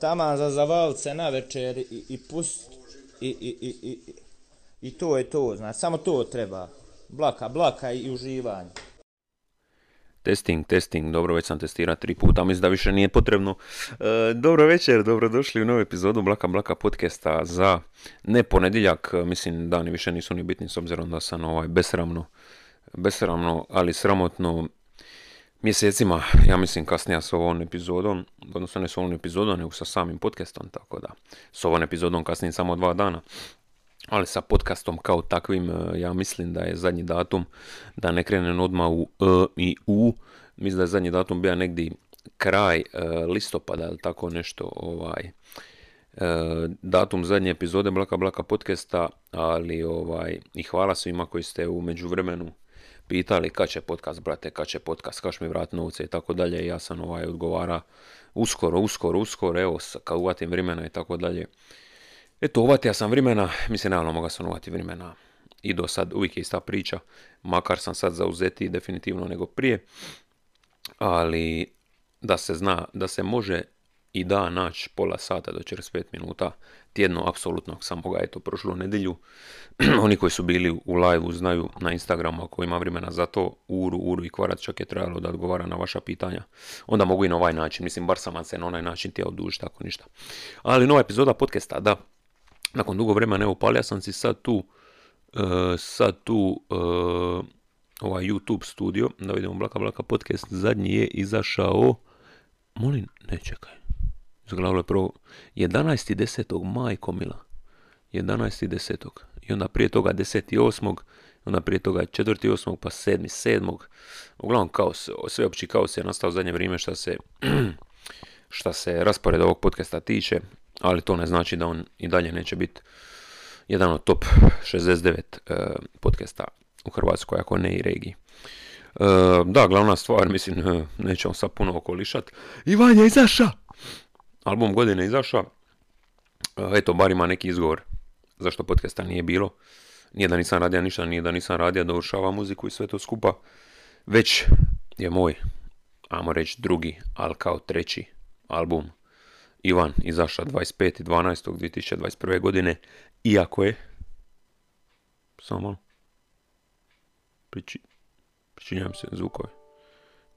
taman za zavalce na večer i, i pust i, i, i, i, i to je to, znači, samo to treba. Blaka, blaka i uživanje. Testing, testing, dobro, već sam testirao tri puta, mislim da više nije potrebno. E, dobro večer, dobrodošli u novu epizodu Blaka Blaka podcasta za ne ponedjeljak, mislim dani više nisu ni bitni s obzirom da sam ovaj besramno, besramno, ali sramotno mjesecima, ja mislim kasnije s ovom epizodom, odnosno ne s ovom epizodom, nego sa samim podcastom, tako da s ovom epizodom kasnije samo dva dana. Ali sa podcastom kao takvim, e, ja mislim da je zadnji datum, da ne krenem odmah u E i U, mislim da je zadnji datum bio negdje kraj e, listopada ili tako nešto, ovaj, e, datum zadnje epizode Blaka Blaka podcasta, ali ovaj, i hvala svima koji ste u međuvremenu pitali kad će podcast, brate, kad će podcast, kaš mi vrat novce i tako dalje. Ja sam ovaj odgovara uskoro, uskoro, uskoro, evo, kad uvatim vremena i tako dalje. Eto, uvatio sam vremena, mislim, naravno moga sam uvati vremena i do sad, uvijek je ista priča, makar sam sad zauzeti definitivno nego prije, ali da se zna, da se može i da naći pola sata do 45 minuta tjedno, apsolutno. Sam moga eto prošlu nedjelju. Oni koji su bili u live znaju na Instagramu ako ima vremena za to, uru, uru i kvarac čak je trebalo da odgovara na vaša pitanja. Onda mogu i na ovaj način, mislim bar sam se na onaj način ti oduži, tako ništa. Ali nova epizoda podcasta, da, nakon dugo vremena, evo palja sam si sad tu, uh, sad tu uh, ovaj YouTube studio, da vidimo Blaka Blaka podcast, zadnji je izašao, molim, ne čekaj, Zaglavilo prvo 11.10. majko mila. 11.10. I onda prije toga 10.8. Onda prije toga 4.8. pa 7.7. Uglavnom kaos, sveopći kaos je nastao zadnje vrijeme šta se, šta se raspored ovog podcasta tiče, ali to ne znači da on i dalje neće biti jedan od top 69 uh, podcasta u Hrvatskoj, ako ne i regiji. Uh, da, glavna stvar, mislim, uh, nećemo sad puno okolišat. Ivan je izaša! Album godine izašao, eto, bar ima neki izgovor zašto podcasta nije bilo. Nije da nisam radio ništa, nije da nisam radio dovršava muziku i sve to skupa. Već je moj, ajmo reći drugi, ali kao treći album Ivan izašao 25.12.2021. godine, iako je samo malo Priči, pričinjam se zvukove.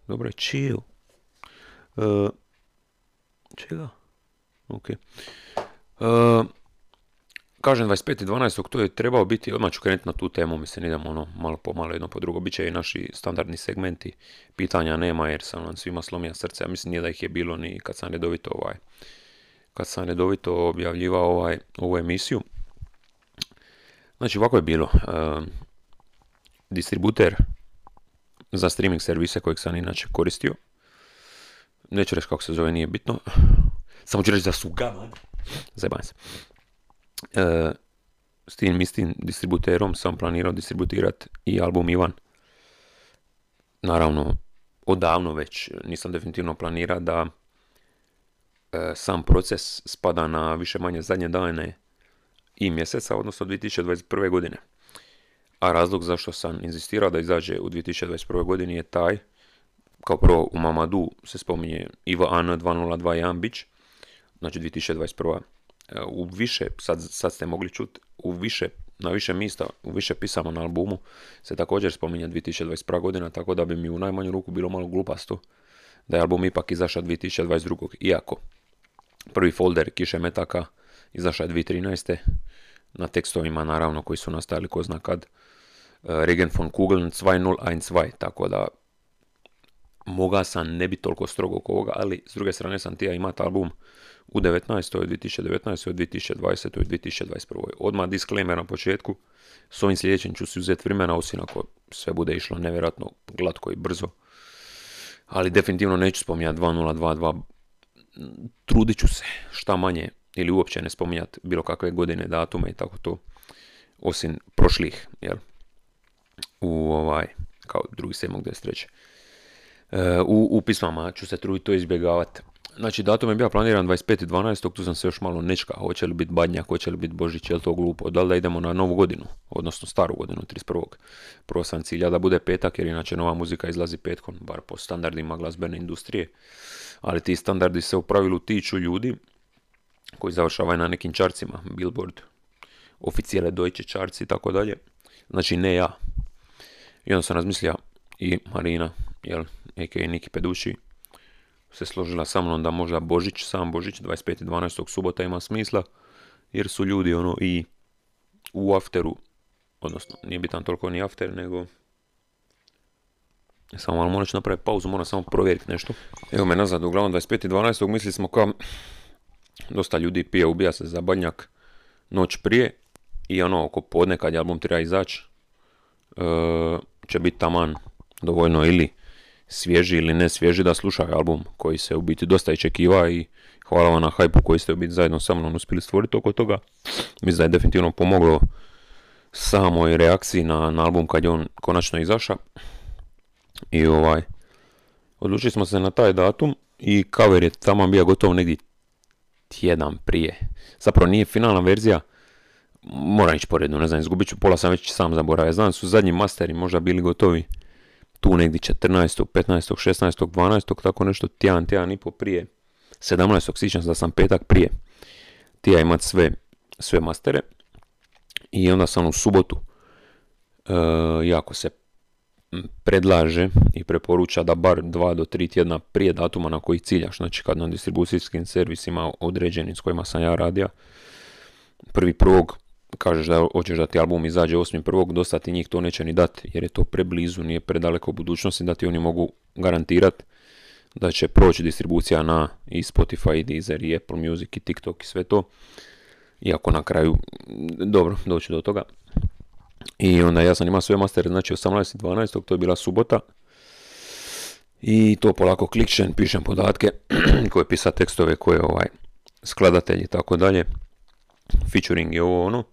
Dobro chill. Uh, čega? Ok. Uh, kažem 25.12. to je trebao biti, odmah ću krenuti na tu temu, mislim idemo ono malo po malo jedno po drugo, bit će i naši standardni segmenti, pitanja nema jer sam nam svima slomija srce, ja mislim nije da ih je bilo ni kad sam redovito ovaj, kad sam redovito objavljivao ovaj, ovu emisiju. Znači ovako je bilo, uh, distributer za streaming servise kojeg sam inače koristio, neću reći kako se zove, nije bitno, samo ću reći da su gaman. Zajebam se. E, s tim istim distributerom sam planirao distributirati i album Ivan. Naravno, odavno već nisam definitivno planirao da e, sam proces spada na više manje zadnje dane i mjeseca, odnosno 2021. godine. A razlog zašto sam inzistirao da izađe u 2021. godini je taj, kao prvo u Mamadu se spominje Iva An 2021 Bić, znači 2021. E, u više, sad, sad ste mogli čuti, u više, na više mjesta, u više pisama na albumu se također spominje 2021. godina, tako da bi mi u najmanju ruku bilo malo glupasto da je album ipak izašao 2022. Iako prvi folder Kiše Metaka izašao 2013. Na tekstovima naravno koji su nastajali ko zna kad. E, Regen von Kugeln 2012, tako da moga sam ne biti toliko strogo oko ovoga, ali s druge strane sam tija imati album u 19. 2019. 2020. i 2021. Odmah disclaimer na početku, s ovim sljedećim ću si uzeti vremena, osim ako sve bude išlo nevjerojatno glatko i brzo. Ali definitivno neću spominjati 2022, trudit ću se šta manje ili uopće ne spominjati bilo kakve godine, datume i tako to, osim prošlih, jel? U ovaj, kao drugi 7.23. U, u pismama ću se truditi to izbjegavati. Znači, datum je bio planiran 25.12. Tu sam se još malo nečka. Hoće li biti Badnjak, hoće li biti Božić, je li to glupo? Da li da idemo na novu godinu, odnosno staru godinu, 31. Prvo sam cilja da bude petak, jer inače nova muzika izlazi petkom, bar po standardima glazbene industrije. Ali ti standardi se u pravilu tiču ljudi koji završava na nekim čarcima, Billboard, oficijele Deutsche Charts i tako dalje. Znači ne ja. I onda sam razmislio i Marina, jel, a.k.a. Niki Peduši, se složila sa mnom da možda Božić, sam Božić, 25.12. subota ima smisla, jer su ljudi ono i u afteru, odnosno nije bitan toliko ni after, nego samo malo moraš napraviti pauzu, moram samo provjeriti nešto. Evo me nazad, uglavnom 25.12. mislili smo kao dosta ljudi pije, ubija se za badnjak noć prije i ono oko podne kad album treba izaći e, će biti taman dovoljno ili svježi ili ne svježi da slušaju album koji se u biti dosta iščekiva i hvala vam na hajpu koji ste u biti zajedno sa mnom uspjeli stvoriti oko toga. Mislim da je definitivno pomoglo samoj reakciji na, na album kad je on konačno izašao. I ovaj, odlučili smo se na taj datum i cover je tamo bio gotov negdje tjedan prije. Zapravo nije finalna verzija, moram ići poredno, ne znam, izgubit ću pola sam već sam zaboravio. Znam su zadnji masteri možda bili gotovi tu negdje 14. 15. 16. 12. tako nešto tjedan, tjedan i po prije 17. sjećam da sam petak prije tija imat sve, sve mastere i onda sam u subotu e, jako se predlaže i preporuča da bar dva do tri tjedna prije datuma na koji ciljaš, znači kad na distribucijskim servisima određenim s kojima sam ja radio, prvi prvog kažeš da hoćeš da ti album izađe osmi prvog, dosta ti njih to neće ni dati, jer je to preblizu, nije predaleko u budućnosti, da ti oni mogu garantirati da će proći distribucija na i Spotify, i Deezer, i Apple Music, i TikTok i sve to. Iako na kraju, dobro, doći do toga. I onda ja sam imao sve mastere, znači 18.12. to je bila subota. I to polako klikšen, pišem podatke, koje pisa tekstove, koje ovaj, skladatelji i tako dalje. Featuring i ovo ono.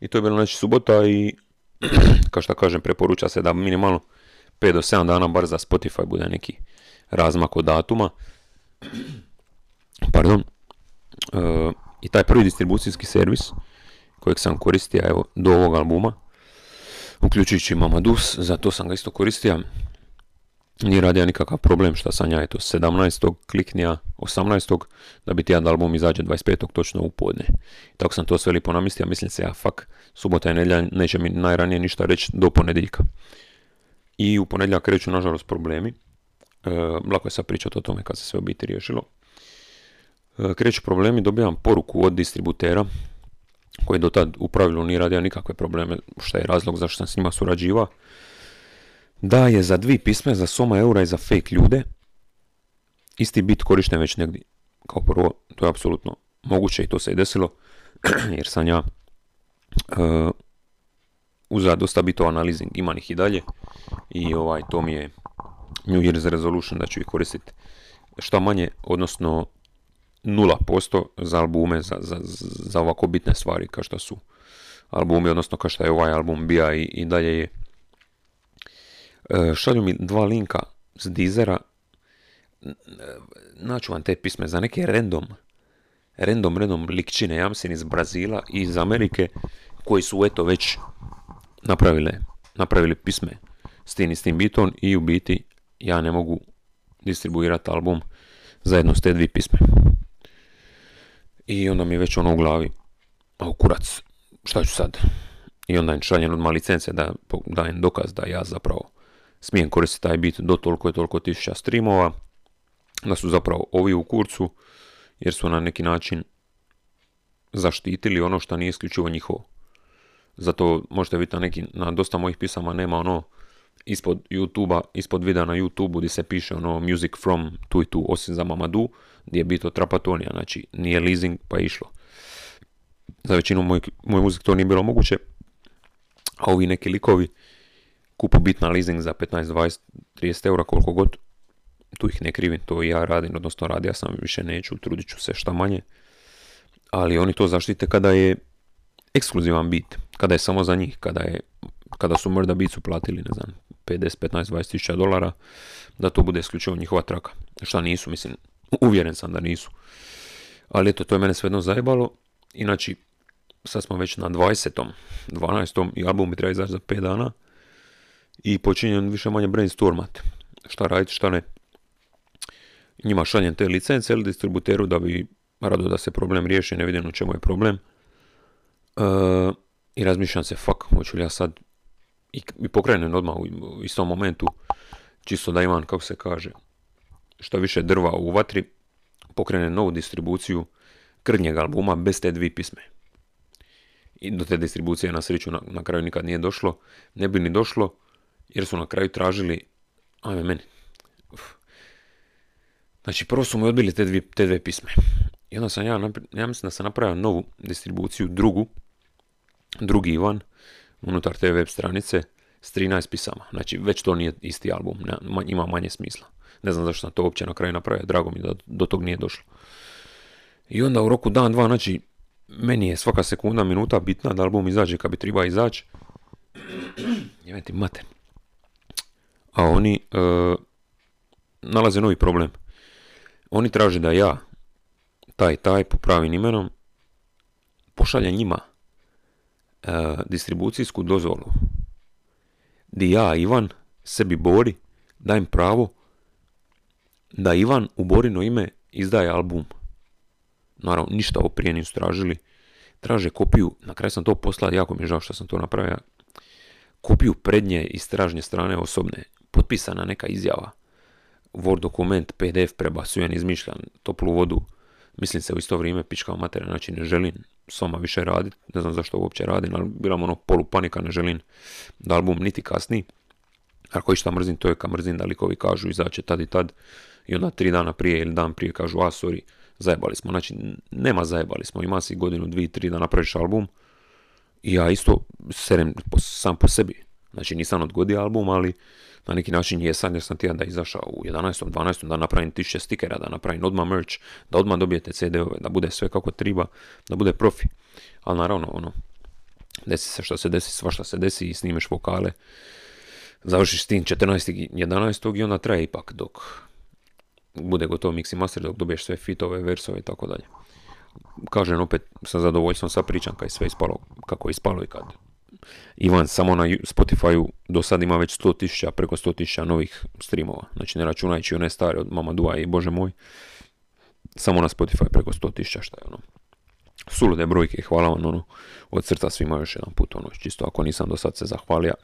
I to je bilo znači subota i kao što kažem preporuča se da minimalno 5 do 7 dana bar za Spotify bude neki razmak od datuma. Pardon. E, I taj prvi distribucijski servis kojeg sam koristio evo, do ovog albuma, uključujući Mamadus, zato sam ga isto koristio. Nije radio nikakav problem šta sam ja, eto, 17. kliknija, 18. da bi tijad album izađe 25. točno u podne. Tako sam to sve lipo namistio, mislim se, ja fak, subota i nedjelja neće mi najranije ništa reći do ponedjeljka. I u ponedjeljak kreću, nažalost, problemi. E, lako je sad pričati o tome kad se sve u biti riješilo. E, kreću problemi, dobijam poruku od distributera, koji do tad u pravilu nije radio nikakve probleme, što je razlog zašto sam s njima surađivao da je za dvi pisme, za soma eura i za fake ljude, isti bit korišten već negdje. Kao prvo, to je apsolutno moguće i to se je desilo, jer sam ja uh, uzeo dosta bitova na leasing, imam ih i dalje i ovaj, to mi je New Year's resolution da ću ih koristiti šta manje, odnosno 0% za albume, za, za, za ovako bitne stvari kao što su albumi, odnosno kao što je ovaj album bija i, i dalje je E, šalju mi dva linka s Dizera, naću vam te pisme za neke random, random, random likčine, ja mislim iz Brazila i iz Amerike, koji su eto već napravile, napravili pisme s tim i s tim bitom i u biti ja ne mogu distribuirati album zajedno s te dvije pisme. I onda mi je već ono u glavi, a kurac, šta ću sad? I onda im šaljem odmah licence da dajem dokaz da ja zapravo smijem koristiti taj bit do toliko i toliko tisuća streamova, da su zapravo ovi u kurcu, jer su na neki način zaštitili ono što nije isključivo njihovo. Zato možete vidjeti na, neki, na dosta mojih pisama nema ono ispod youtube ispod videa na YouTube gdje se piše ono music from tu i tu, osim za Mamadu, gdje je bito trapatonija, znači nije leasing pa išlo. Za većinu moj, moj muzik to nije bilo moguće, a ovi neki likovi kupu bit na leasing za 15, 20, 30 eura koliko god, tu ih ne krivim, to ja radim, odnosno ja sam, više neću, trudit ću se šta manje, ali oni to zaštite kada je ekskluzivan bit, kada je samo za njih, kada, je, kada su mrda bicu platili, ne znam, 50, 15, 20 tisuća dolara, da to bude isključivo njihova traka. Šta nisu, mislim, uvjeren sam da nisu. Ali eto, to je mene svejedno zajebalo. Inači, sad smo već na 20. 12. i album bi treba izaći za 5 dana i počinjem više manje brainstormat. Šta raditi, šta ne. Njima šaljem te licence ili distributeru da bi rado da se problem riješi, ne vidim u čemu je problem. E, I razmišljam se, fuck, hoću li ja sad i, i pokrenem odmah u, istom momentu, čisto da imam, kako se kaže, što više drva u vatri, pokrenem novu distribuciju krnjeg albuma bez te dvije pisme. I do te distribucije na sreću na, na kraju nikad nije došlo, ne bi ni došlo, jer su na kraju tražili, ajme meni, uf. znači prvo su mi odbili te dvije, te dvije pisme. I onda sam ja, ja mislim da sam napravio novu distribuciju, drugu, drugi Ivan, unutar te web stranice, s 13 pisama. Znači, već to nije isti album, ima manje smisla. Ne znam zašto sam to uopće na kraju napravio, drago mi da do tog nije došlo. I onda u roku dan, dva, znači, meni je svaka sekunda, minuta bitna da album izađe kad bi treba izaći. ti mate. A oni uh, nalaze novi problem. Oni traže da ja, taj, taj, po pravim imenom, pošaljem njima uh, distribucijsku dozvolu. Di ja, Ivan, sebi Bori, dajem pravo da Ivan u Borino ime izdaje album. Naravno, ništa ovo prije nisu tražili. Traže kopiju, na kraju sam to poslao, jako mi je žao što sam to napravio. Kopiju prednje i stražnje strane osobne, potpisana neka izjava. Word dokument, PDF prebacujem, izmišljam toplu vodu. Mislim se u isto vrijeme pičkao materija, znači ne želim s vama više raditi, ne znam zašto uopće radim, ali bila ono polu panika, ne želim da album niti kasni. Ako išta mrzim, to je ka mrzim da likovi kažu izaće tad i tad i onda tri dana prije ili dan prije kažu a sorry, zajebali smo. Znači, nema zajebali smo, ima si godinu, dvije, tri da napraviš album i ja isto serem sam po sebi. Znači, nisam odgodio album, ali na neki način jesam jer sam tijeda da izašao u 11. 12. da napravim tisuće stikera, da napravim odmah merch, da odmah dobijete CD-ove, da bude sve kako treba, da bude profi. Ali naravno, ono, desi se što se desi, svašta se desi i snimeš vokale, završiš s tim 14. 11. i onda traje ipak dok bude gotov mix i master, dok dobiješ sve fitove, versove i tako dalje. Kažem opet sa zadovoljstvom sa pričam kad je sve ispalo kako je ispalo i kad Ivan samo na Spotify do sad ima već 100.000, preko 100.000 novih streamova. Znači ne računajući one stare od Mama Dua i Bože moj. Samo na Spotify preko 100.000 šta je ono. Sulude brojke, hvala vam ono, od srca svima još jedan put ono, čisto ako nisam do sad se zahvalio,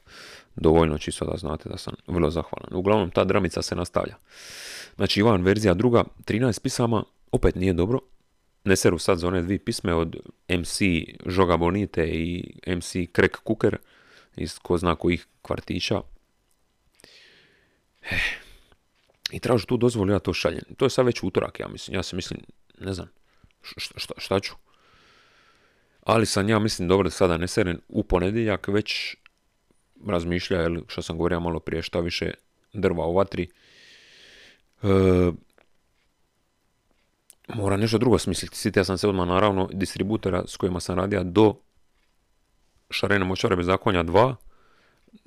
dovoljno čisto da znate da sam vrlo zahvalan. Uglavnom ta dramica se nastavlja. Znači Ivan verzija druga, 13 pisama, opet nije dobro, ne seru sad za one dvije pisme od MC Žoga Bonite i MC Krek Kuker iz ko zna kojih kvartića. Eh. I tražu tu dozvolu, ja to šaljem. To je sad već utorak, ja mislim. Ja se mislim, ne znam, šta, šta, ću. Ali sam ja mislim dobro da sada ne serem u ponedjeljak već razmišlja, jel, što sam govorio malo prije, šta više drva u vatri. E, mora nešto drugo smisliti. Sjetio sam se odmah naravno distributora s kojima sam radio do Šarene močare bez zakonja 2.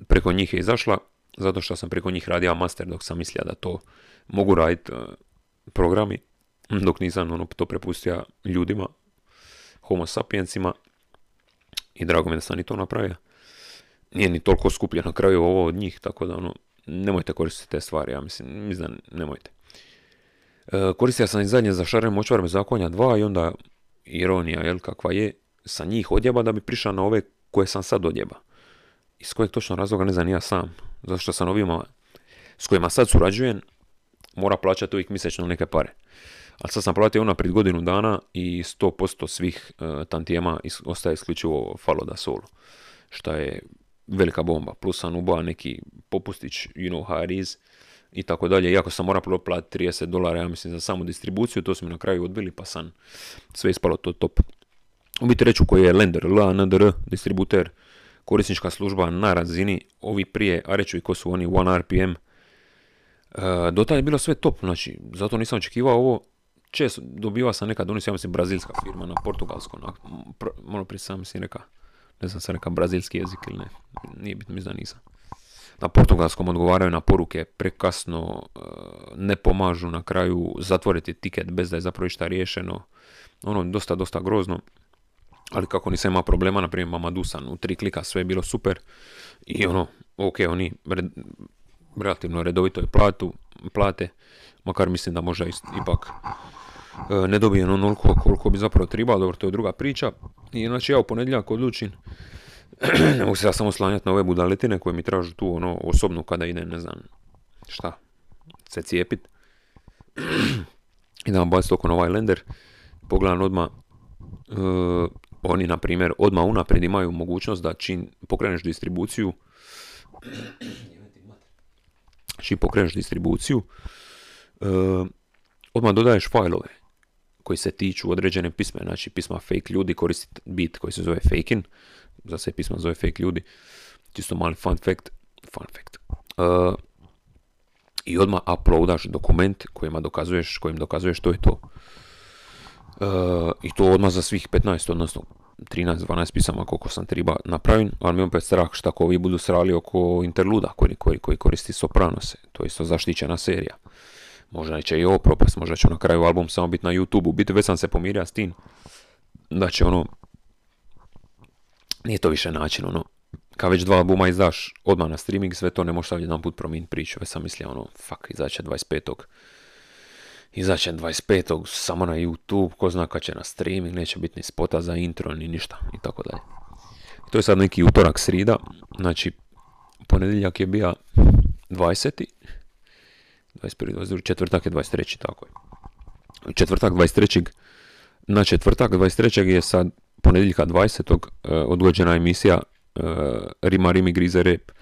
Preko njih je izašla, zato što sam preko njih radio master dok sam mislio da to mogu raditi uh, programi, dok nisam ono, to prepustio ljudima, homo sapiensima i drago mi da sam i to napravio. Nije ni toliko skuplje na kraju ovo od njih, tako da ono, nemojte koristiti te stvari, ja mislim, mislim da nemojte. E, koristio sam i zadnje za šaren močvar zakonja 2 i onda ironija, jel, kakva je, sa njih odjeba da bi prišao na ove koje sam sad odjeba. Iz kojeg točno razloga ne znam ja sam. Zato što sam ovima s kojima sad surađujem, mora plaćati uvijek mjesečno neke pare. Ali sad sam platio unaprijed godinu dana i 100% svih uh, tantijema ostaje isključivo falo da solo. Što je velika bomba. Plus sam ubao neki popustić, you know how it is i tako dalje. Iako sam morao platiti 30 dolara, ja mislim, za samu distribuciju, to su mi na kraju odbili, pa sam sve ispalo to top. U biti reću koji je lender, LNDR, distributer, korisnička služba na razini, ovi prije, a reću i ko su oni, 1 RPM, e, do tada je bilo sve top, znači, zato nisam očekivao ovo, često dobiva sam nekad, oni su, ja mislim, brazilska firma na portugalskom, malo prije sam si rekao, ne znam sam rekao brazilski jezik ili ne, nije bitno, mislim da nisam na portugalskom odgovaraju na poruke prekasno, e, ne pomažu na kraju zatvoriti tiket bez da je zapravo išta riješeno. Ono, dosta, dosta grozno. Ali kako nisam imao problema, na primjer Mamadusan, u tri klika sve je bilo super. I ono, ok, oni relativno redovito je platu, plate, makar mislim da može ipak e, ne dobijem onoliko koliko bi zapravo trebalo, dobro, to je druga priča. I znači ja u ponedjeljak odlučim, ne mogu se ja samo slanjati na ove budaletine koje mi tražu tu ono osobno kada ide, ne znam, šta, se cijepit. I da vam baciti oko na ovaj lender, pogledam odmah, e, oni na primjer odmah unaprijed imaju mogućnost da čim pokreneš distribuciju, čim pokreneš distribuciju, e, odmah dodaješ fajlove koji se tiču određene pisme, znači pisma fake ljudi koristi bit koji se zove fakein, za se pisma zove fake ljudi, čisto mali fun fact, fun fact. Uh, I odmah uploadaš dokument kojima dokazuješ, kojim dokazuješ to je to. Uh, I to odmah za svih 15, odnosno 13-12 pisama koliko sam treba napravim, ali mi opet strah šta ako ovi budu srali oko interluda koji, koji, koji koristi Sopranose, to je isto zaštićena serija. Možda će i ovo propast, možda će na kraju album samo biti na YouTube-u. Biti već sam se pomirio s tim da će ono, nije to više način, ono, kad već dva albuma izdaš odmah na streaming, sve to ne možeš sad jedan put promijeniti priču. Već sam mislio, ono, fuck, izaće 25. Izaće 25. samo na YouTube, ko zna kad će na streaming, neće biti ni spota za intro, ni ništa, i tako dalje. To je sad neki utorak srida, znači, ponedjeljak je bio 20. 21. 22. četvrtak je 23. tako je. Četvrtak 23. Na četvrtak 23. je sad ponedjeljka 20. E, odgođena emisija e, Rima Rimi grize rep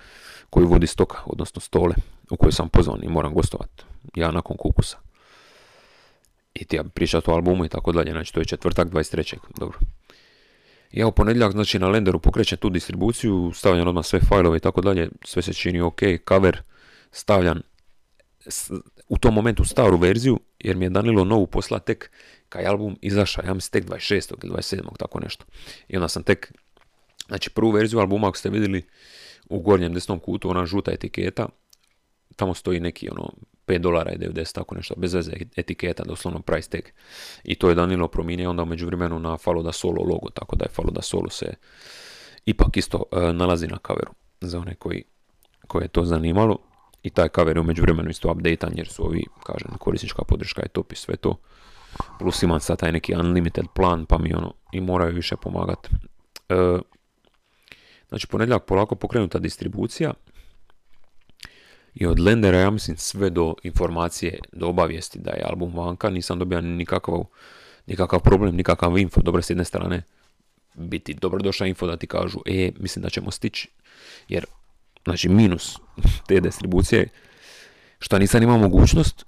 koju vodi stoka, odnosno stole, u kojoj sam pozvan i moram gostovati. Ja nakon kukusa. I ti ja pričati o albumu i tako dalje. Znači to je četvrtak 23. Dobro. Ja u ponedjeljak znači na Lenderu pokrećem tu distribuciju, stavljam odmah sve fajlove i tako dalje, sve se čini ok, cover stavljam u tom momentu staru verziju, jer mi je Danilo novu posla tek kad album izašao, ja mislim tek 26. ili 27. tako nešto. I onda sam tek, znači prvu verziju albuma ako ste vidjeli u gornjem desnom kutu, ona žuta etiketa, tamo stoji neki ono 5 dolara i 90, tako nešto, bez veze etiketa, doslovno price tag. I to je Danilo promijenio onda umeđu vremenu na Falo da Solo logo, tako da je Falo da Solo se ipak isto uh, nalazi na kaveru za one koji, koje je to zanimalo i taj cover je umeđu vremenu isto updatean jer su ovi, kažem, korisnička podrška je top i sve to. Plus imam sad taj neki unlimited plan pa mi ono i moraju više pomagati. E, znači ponedjeljak polako pokrenuta distribucija i od lendera ja mislim sve do informacije, do obavijesti da je album vanka, nisam dobio nikakav, nikakav problem, nikakav info, dobro s jedne strane biti dobrodošla info da ti kažu e, mislim da ćemo stići, jer znači minus te distribucije, što nisam imao mogućnost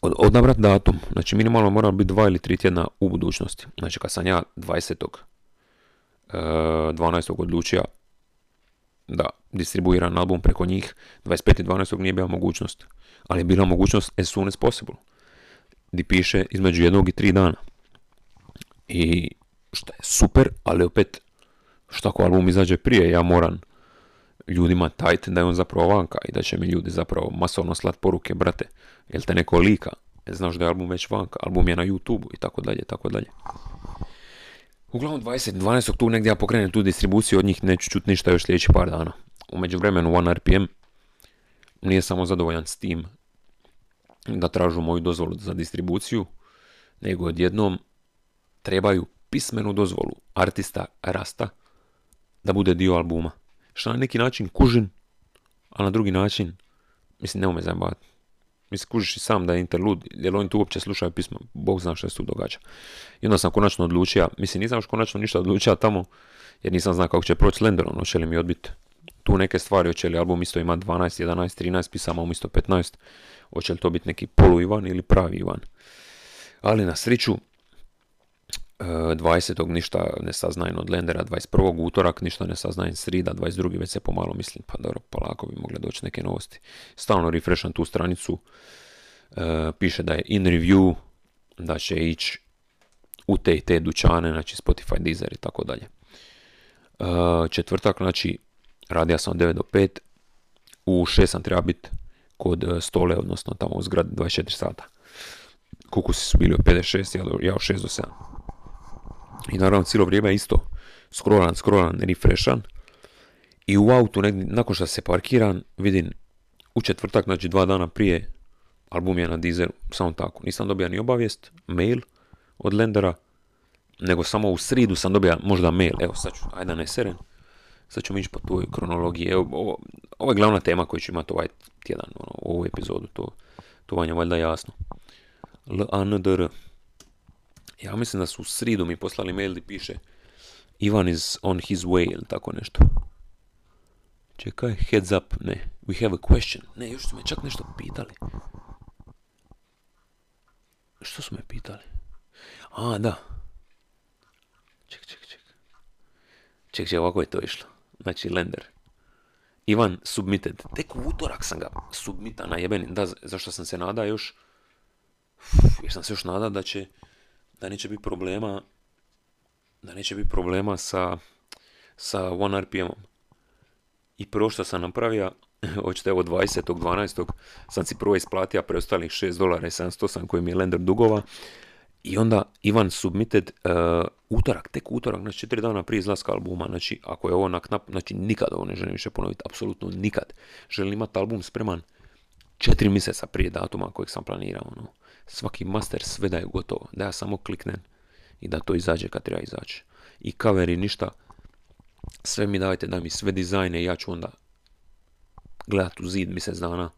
odabrat datum. Znači minimalno mora biti dva ili tri tjedna u budućnosti. Znači kad sam ja 20. 12. odlučio da distribuiram album preko njih, 25.12. nije bila mogućnost. Ali je bila mogućnost as soon as possible. Di piše između jednog i tri dana. I što je super, ali opet što ako album izađe prije, ja moram ljudima tajt da je on zapravo vanka i da će mi ljudi zapravo masovno slat poruke, brate, jel te neko lika, znaš da je album već vanka, album je na youtube i tako dalje, tako dalje. Uglavnom 20, 12. tu negdje ja pokrenem tu distribuciju, od njih neću čuti ništa još sljedeći par dana. U međuvremenu One RPM nije samo zadovoljan s tim da tražu moju dozvolu za distribuciju, nego odjednom trebaju pismenu dozvolu artista Rasta da bude dio albuma što na neki način kužin, a na drugi način, mislim, nemoj me zajebavati. Mislim, kužiš i sam da je interlud, jer oni tu uopće slušaju pisma, Bog zna što se tu događa. I onda sam konačno odlučio, mislim, nisam još konačno ništa odlučio tamo, jer nisam znao kako će proći s Lenderom, hoće li mi odbiti tu neke stvari, hoće li album isto ima 12, 11, 13 pisama umjesto 15, hoće li to biti neki polu Ivan ili pravi Ivan. Ali na sreću, 20. ništa ne saznajem od Lendera, 21. utorak ništa ne saznajem srida, 22. već se pomalo mislim, pa dobro, polako bi mogle doći neke novosti. Stalno refresham tu stranicu, e, piše da je in review, da će ići u te i te dućane, znači Spotify, Deezer i tako dalje. E, četvrtak, znači, radio sam od 9 do 5, u 6 sam treba biti kod stole, odnosno tamo u zgradi 24 sata. Kukusi su bili od 56, ja od 6 do 7. I naravno cijelo vrijeme isto scrollan, scrollan, refreshan. I u autu, nakon što se parkiram, vidim u četvrtak, znači dva dana prije album je na Deezeru, samo tako. Nisam dobio ni obavijest, mail od Lendera, nego samo u sridu sam dobio možda mail. Evo sad ću, ajde ne seren. Sad ćemo ići po toj kronologiji. Evo, ovo, ovo je glavna tema koju ću imati ovaj tjedan, ono, ovu epizodu. To, to vam je valjda jasno. L-A-N-D-R. Ja mislim da su u sridu mi poslali mail gdje piše Ivan is on his way ili tako nešto. Čekaj, heads up, ne. We have a question. Ne, još su me čak nešto pitali. Što su me pitali? A, da. Ček, ček, ček. Ček, ček, ovako je to išlo. Znači, lender. Ivan submitted. Tek u utorak sam ga submita na jebeni. Da, zašto sam se nada još? jer sam se još nada da će, da neće biti problema, da neće biti problema sa, sa One RPM-om. I prvo što sam napravio, hoćete evo 20.12. sam si prvo isplatio preostalih 6 dolara i 708 koji mi je lender dugova. I onda Ivan submitted uh, utorak, tek utorak, znači četiri dana prije izlaska albuma, znači ako je ovo na knap, znači nikad ovo ne želim više ponoviti, apsolutno nikad. Želim imati album spreman četiri mjeseca prije datuma kojeg sam planirao. Ono. Svaki master sve da je gotovo, da ja samo kliknem i da to izađe kad treba izaći. I coveri ništa, sve mi dajte, da mi sve dizajne ja ću onda gledat u zid mjesec dana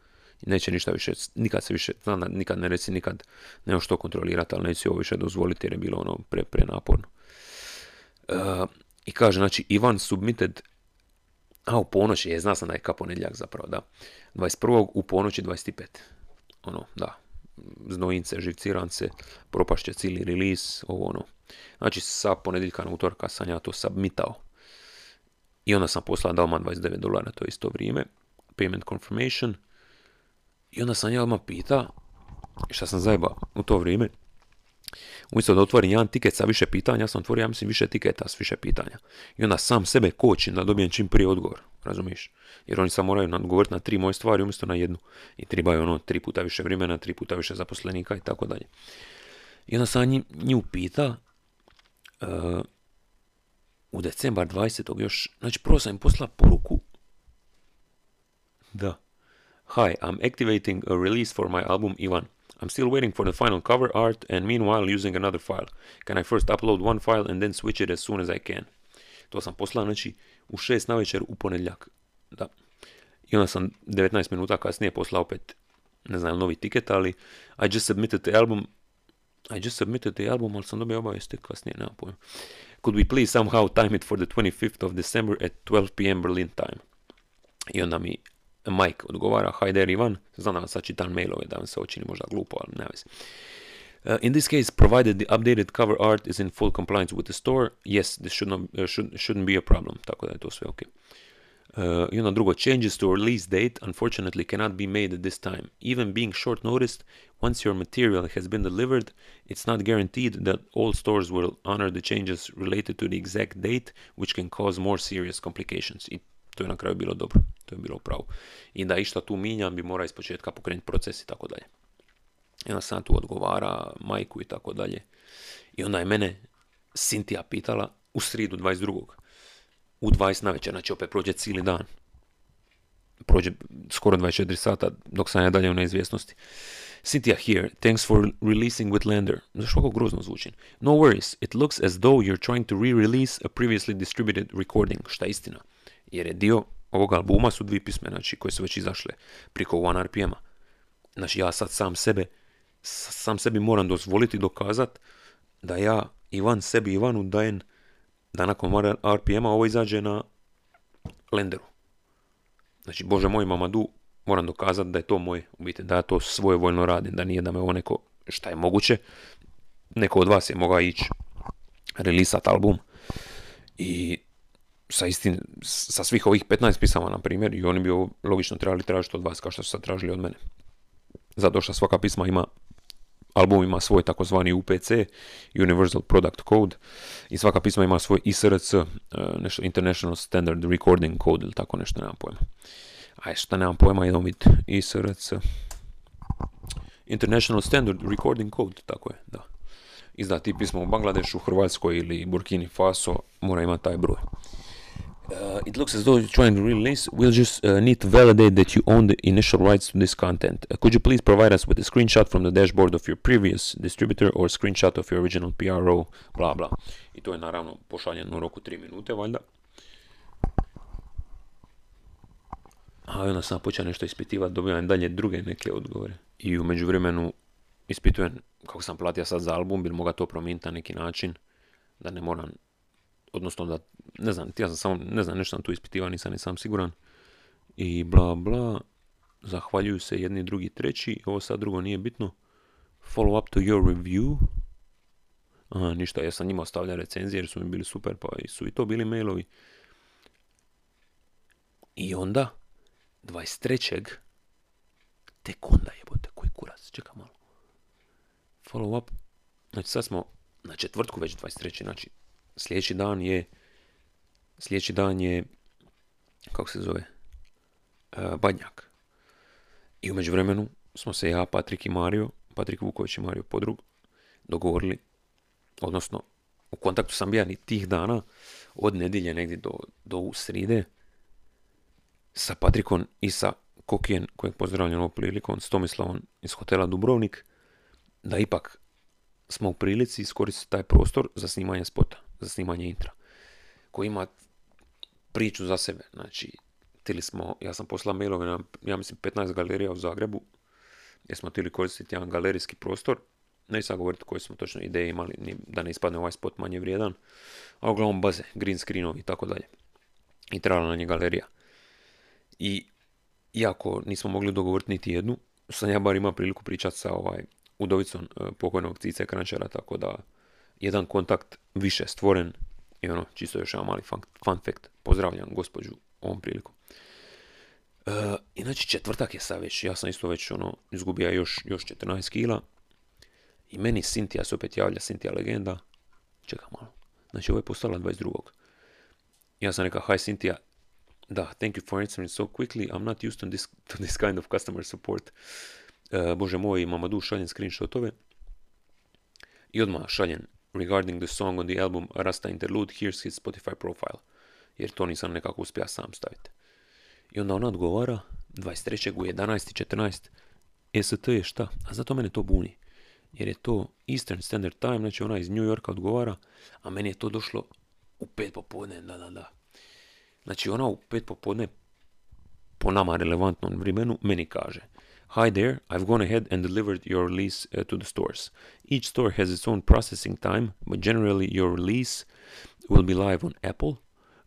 i neće ništa više, nikad se više, znam da nikad ne reci nikad, nema što kontrolirati, ali neće ovo više dozvoliti jer je bilo ono pre, pre naporno. Uh, I kaže, znači, Ivan submitted, a u ponoći, je, zna sam da je ka ponedjeljak zapravo, da, 21. u ponoći 25. Ono, da, znojince, živcirance, propašće cijeli release, ovo ono. Znači, sa ponedjeljka na utorka sam ja to submitao. I onda sam poslao dao 29 dolara, to je isto vrijeme. Payment confirmation. I onda sam ja odmah pita, šta sam zajeba u to vrijeme, umjesto da otvorim jedan tiket sa više pitanja, ja sam otvorio, ja mislim, više tiketa s više pitanja. I onda sam sebe kočim da dobijem čim prije odgovor, razumiješ? Jer oni sam moraju odgovoriti na tri moje stvari umjesto na jednu. I trebaju ono tri puta više vremena, tri puta više zaposlenika i tako dalje. I onda sam nju pita, uh, u decembar 20. još, znači prvo sam im poruku, da, Hi, I'm activating a release for my album Ivan. I'm still waiting for the final cover art and meanwhile using another file. Can I first upload one file and then switch it as soon as I can? To sam poslao, znači, u 6 na večer u ponedjeljak. Da. I onda sam 19 minuta kasnije poslao opet, ne znam, novi tiket, ali I just submitted the album, I just submitted the album, ali sam dobio obavijesti kasnije, nema pojma. Could we please somehow time it for the 25th of December at 12 p.m. Berlin time? I onda mi Mike odgovara, there Ivan, znam da sad čitam mailove, da vam se očini možda glupo, ali ne. Uh, in this case, provided the updated cover art is in full compliance with the store, yes, this should not, uh, should, shouldn't be a problem, tako da je to sve ok. Uh, I onda drugo, changes to release date unfortunately cannot be made at this time. Even being short noticed, once your material has been delivered, it's not guaranteed that all stores will honor the changes related to the exact date, which can cause more serious complications. I to je na kraju bilo dobro, to je bilo pravo. I da išta tu minjam bi mora iz početka pokrenuti proces i tako dalje. I onda sam tu odgovara majku i tako dalje. I onda je mene Sintija pitala u sridu 22. U 20 na večer, znači opet prođe cijeli dan. Prođe skoro 24 sata dok sam ja dalje u neizvjesnosti. Cynthia here, thanks for releasing with Lander. Zašto ovako grozno zvuči? No worries, it looks as though you're trying to re-release a previously distributed recording, šta je istina jer je dio ovog albuma su dvije pisme, znači, koje su već izašle priko One RPM-a. Znači, ja sad sam sebe, sam sebi moram dozvoliti dokazat da ja Ivan sebi Ivanu dajem da nakon RPM-a ovo izađe na lenderu. Znači, Bože moj, Mamadu, moram dokazati da je to moje, u biti, da ja to svojevoljno radim, da nije da me ovo neko, šta je moguće, neko od vas je mogao ići relisat album i sa istin, sa svih ovih 15 pisama, na primjer, i oni bi ovo logično trebali tražiti od vas, kao što su sad tražili od mene. Zato što svaka pisma ima, album ima svoj takozvani UPC, Universal Product Code, i svaka pisma ima svoj ISRC, uh, nešto International Standard Recording Code, ili tako nešto, nemam pojma. Aj, šta nemam pojma, idemo vidjeti, ISRC, International Standard Recording Code, tako je, da. Izdati pismo u Bangladešu, Hrvatskoj ili Burkini Faso, mora imati taj broj. Uh, it looks as though you're trying to release. We'll just uh, need to validate that you own the initial rights to this content. Uh, could you please provide us with a screenshot from the dashboard of your previous distributor or screenshot of your original PRO, bla bla. I to je naravno pošaljeno u roku 3 minute, valjda. A onda sam počeo nešto ispitivati, dobivam dalje druge neke odgovore. I u međuvremenu ispitujem kako sam platio sad za album, bil moga to promijeniti na neki način, da ne moram, odnosno da, ne znam, ja sam samo, ne znam, nešto sam tu ispitivao, nisam ni sam siguran. I bla bla, zahvaljuju se jedni, drugi, treći, ovo sad drugo nije bitno. Follow up to your review. Aha, ništa, ja sam njima ostavljao recenzije jer su mi bili super, pa su i to bili mailovi. I onda, 23. Tek onda jebote, koji kurac, čekaj malo. Follow up, znači sad smo na četvrtku već 23. Znači sljedeći dan je, sljedeći dan je, kako se zove, uh, Badnjak. I u međuvremenu smo se ja, Patrik i Mario, Patrik Vuković i Mario Podrug, dogovorili, odnosno u kontaktu sam bio i tih dana, od nedjelje negdje do, do sride, sa Patrikom i sa Kokijen, kojeg pozdravljam ovom prilikom, s Tomislavom iz hotela Dubrovnik, da ipak smo u prilici iskoristiti taj prostor za snimanje spota, za snimanje intra, koji ima priču za sebe. Znači, tili smo, ja sam poslao mailove na, ja mislim, 15 galerija u Zagrebu, gdje smo htjeli koristiti jedan galerijski prostor, ne sad govoriti koje smo točno ideje imali, da ne ispadne ovaj spot manje vrijedan, a uglavnom baze, green screenovi i tako dalje. I trebala nam je galerija. I iako nismo mogli dogovoriti niti jednu, sam ja bar imao priliku pričati sa ovaj udovicom e, pokojnog Cice Krančara, tako da jedan kontakt više stvoren i ono, čisto još jedan mali fun, fact, pozdravljam gospođu ovom prilikom. E, inače četvrtak je sad već, ja sam isto već ono, izgubio još, još 14 kila i meni Sintija se opet javlja, Sintija legenda, čekaj malo, znači ovo je postala 22. Ja sam rekao, hi Sintija, da, thank you for answering so quickly. I'm not used to this, to this kind of customer support. Uh, Bože moj, Mamadu šaljem screenshotove. I odmah šaljem regarding the song on the album Rasta Interlude, here's his Spotify profile. Jer to nisam nekako uspio sam staviti. I onda ona odgovara 23. u 11.14. EST je šta? A zato mene to buni. Jer je to Eastern Standard Time, znači ona iz New Yorka odgovara, a meni je to došlo u pet popodne, da, da, da. Znači ona u pet popodne po nama relevantnom vremenu meni kaže Hi there, I've gone ahead and delivered your release uh, to the stores. Each store has its own processing time, but generally your release will be live on Apple,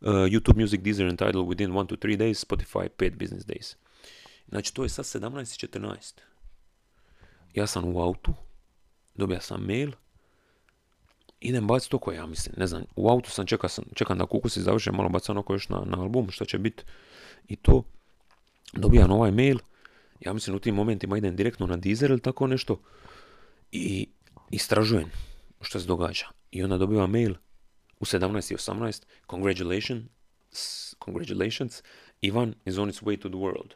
uh, YouTube Music, Deezer and Tidal within 1 to 3 days, Spotify 5 business days. Znači to je sad 17.14. Ja sam u autu, dobija sam mail, idem baciti oko, ja mislim, ne znam, u autu sam, čekam, sam, čekam da kukusi završe, malo bacam oko još na, na album, što će biti i to, dobijam ovaj mail, ja mislim u tim momentima idem direktno na Deezer ili tako nešto i istražujem što se događa. I onda dobivam mail u 17.18, congratulations, congratulations, Ivan is on its way to the world.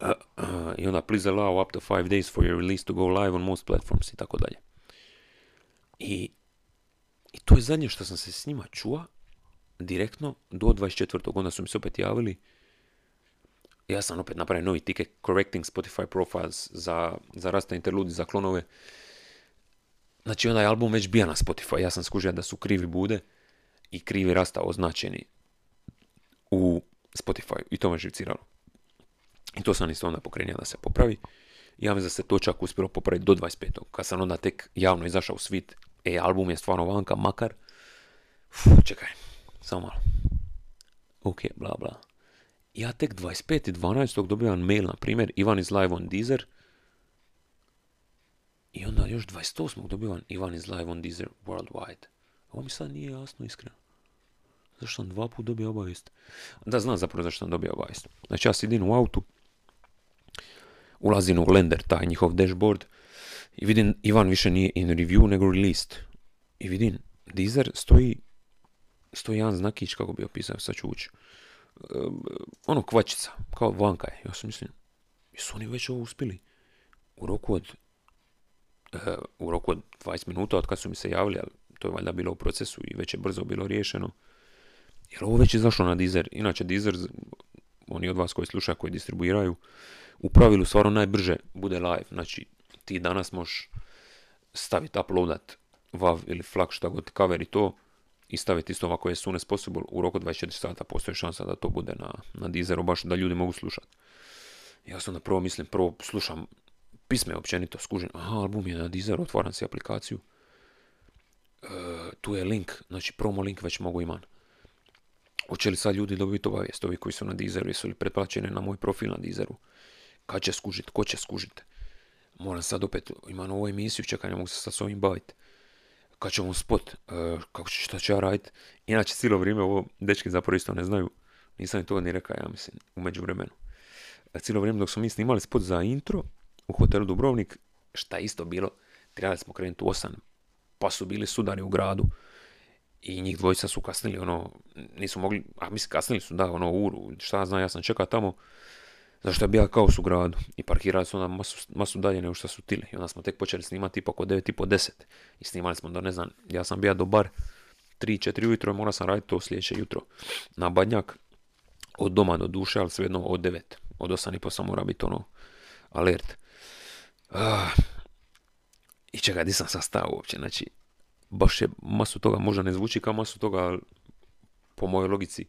Uh, uh, I onda please allow up to five days for your release to go live on most platforms i tako dalje. I, I to je zadnje što sam se s njima čuo direktno do 24. Onda su mi se opet javili. Ja sam opet napravio novi ticket Correcting Spotify Profiles za, za Rasta Interludi, za klonove. Znači onaj album već bija na Spotify. Ja sam skužio da su krivi bude i krivi Rasta označeni u Spotify. I to me živciralo. I to sam isto onda pokrenio da se popravi. Ja mislim da se to čak uspjelo popraviti do 25. Kad sam onda tek javno izašao u svit E, album je stvarno vanka, makar. Uf, čekaj, samo malo. Ok, bla bla. Ja tek 25.12. dobivam mail, na primjer, Ivan is live on Deezer. I onda još 28. dobivam Ivan is live on Deezer worldwide. Ovo mi sad nije jasno iskreno. Zašto sam dva put dobio obavijest? Da, znam zapravo zašto sam dobio obavijest. Znači ja sidim u autu, ulazim u Lender, taj njihov dashboard, i vidim Ivan više nije in review nego released. I vidim Deezer stoji stoji jedan znakić kako bi opisao, sad ću ući. Ono kvačica, kao vanka je. Ja sam mislim, su oni već ovo uspjeli? U roku od uh, u roku od 20 minuta od kad su mi se javili, ali to je valjda bilo u procesu i već je brzo bilo riješeno. Jer ovo već izašlo na Deezer. Inače, Deezer, oni od vas koji slušaju, koji distribuiraju, u pravilu stvarno najbrže bude live. Znači, ti danas možeš staviti, uploadat WAV ili FLAC, šta god, cover i to, i staviti isto ovako je soon as possible, u roku 24 sata postoji šansa da to bude na, na Deezeru, baš da ljudi mogu slušati. Ja sam na prvo mislim, prvo slušam pisme općenito, skužim, aha, album je na Deezeru, otvaram si aplikaciju, e, tu je link, znači promo link već mogu iman. Hoće li sad ljudi dobiti obavijest, ovi koji su na Deezeru, jesu li pretplaćeni na moj profil na Deezeru? Kad će skužiti, ko će skužiti? Moram sad opet, imam ovu emisiju, čekaj, ne mogu se sad s ovim baviti kad ćemo spot, uh, kako će, šta ću ja raditi. Inače, cijelo vrijeme ovo, dečki zapravo isto ne znaju, nisam im to ni rekao, ja mislim, u međuvremenu. E, cijelo vrijeme dok smo mi snimali spot za intro u hotelu Dubrovnik, šta je isto bilo, trebali smo krenuti u osam, pa su bili sudari u gradu i njih dvojica su kasnili, ono, nisu mogli, a mislim kasnili su, da, ono, uru, šta znam, ja sam čekao tamo, zašto je bio kaos u gradu i parkirali su onda masu, masu dalje nego što su tili. I onda smo tek počeli snimati tipa oko 9 i po 10. I snimali smo da ne znam, ja sam bio do bar 3-4 ujutro morao sam raditi to sljedeće jutro. Na badnjak od doma do duše, ali svejedno od 9. Od 8 i po sam mora biti ono alert. Ah. I čekaj, di sam sastao uopće, znači, baš je masu toga, možda ne zvuči kao masu toga, ali po mojoj logici,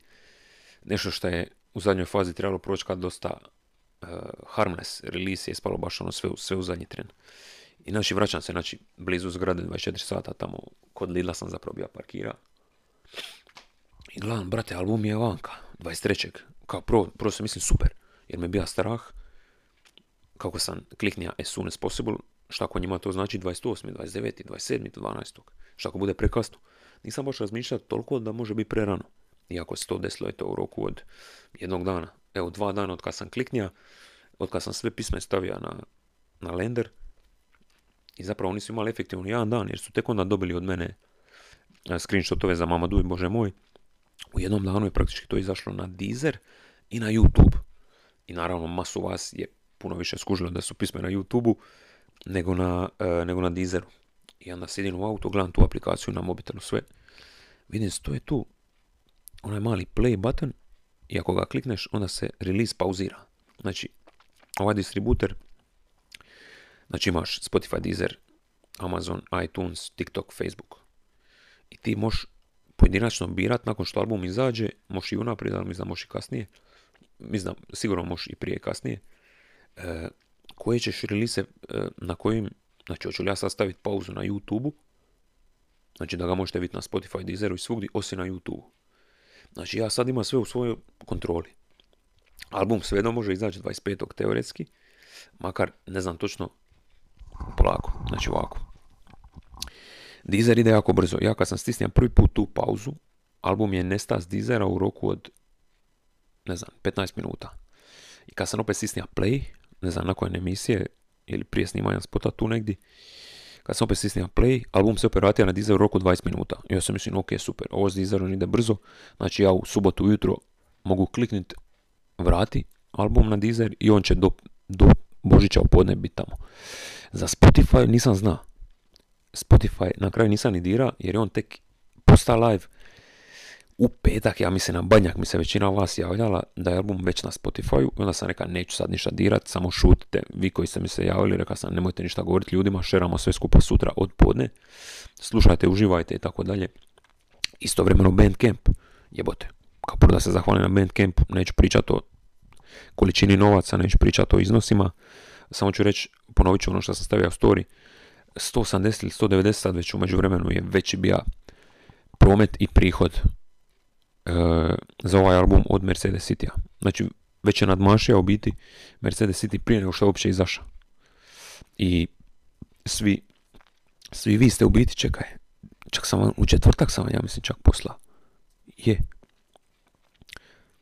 nešto što je u zadnjoj fazi trebalo proći kad dosta harmless release je ispalo baš ono sve, sve u zadnji tren. I znači vraćam se, znači blizu zgrade 24 sata tamo kod Lidla sam zapravo bio parkira. I gledam, brate, album je vanka, 23. Kao prvo, prvo se mislim super, jer me bija strah kako sam kliknija as soon as possible, šta ako njima to znači 28. 29. 27. 12. Šta ako bude prekasno. Nisam baš razmišljati toliko da može biti prerano. Iako se to desilo to u roku od jednog dana. Evo, dva dana od kad sam kliknija, od kad sam sve pisme stavio na, na lender. I zapravo oni su imali efektivno jedan dan, jer su tek onda dobili od mene screenshotove za Mamadu i Bože moj. U jednom danu je praktički to izašlo na Deezer i na YouTube. I naravno masu vas je puno više skužilo da su pisme na YouTube-u nego na, uh, nego na Deezeru. I onda sedim u auto, gledam tu aplikaciju na mobitelu sve. Vidim, to je tu onaj mali play button i ako ga klikneš onda se release pauzira. Znači, ovaj distributer, znači imaš Spotify, Deezer, Amazon, iTunes, TikTok, Facebook. I ti možeš pojedinačno birat nakon što album izađe, možeš i unaprijed, ali mislim možeš i kasnije. Mislim sigurno možeš i prije i kasnije. E, koje ćeš release, e, na kojim, znači hoću li ja sad staviti pauzu na YouTube-u, znači da ga možete vidjeti na Spotify, Deezeru i svugdje, osim na YouTube. Znači ja sad imam sve u svojoj kontroli. Album svejedno može izaći 25. teoretski, makar ne znam točno polako, znači ovako. Deezer ide jako brzo. Ja kad sam stisnio prvi put tu pauzu, album je nesta s Deezera u roku od, ne znam, 15 minuta. I kad sam opet stisnio play, ne znam na koje emisije, ili prije snimanja spota tu negdje, kad sam opet stisnio play, album se opet vratio na Deezer u roku 20 minuta. I ja sam mislim, ok, super, ovo s Deezerom ide brzo, znači ja u subotu ujutro mogu klikniti vrati album na Deezer i on će do, do Božića u podne biti tamo. Za Spotify nisam zna. Spotify na kraju nisam ni dira jer je on tek posta live u petak, ja mislim na banjak mi se većina vas javljala da je album već na Spotify i onda sam rekao neću sad ništa dirat, samo šutite, vi koji ste mi se javili, rekao sam nemojte ništa govoriti ljudima, šeramo sve skupa sutra od podne, slušajte, uživajte i tako dalje. Istovremeno Bandcamp, jebote, kao prvo da se zahvalim na Bandcamp, neću pričati o količini novaca, neću pričati o iznosima, samo ću reći, ponovit ću ono što sam stavio u story, 180 ili 190 sad već u međuvremenu je veći bija promet i prihod za ovaj album od Mercedes City-a. Znači, već je nadmašio u biti Mercedes City prije nego što je uopće izašao. I svi, svi vi ste u biti, čekaj, čak sam vam, u četvrtak sam ja mislim, čak posla. Je.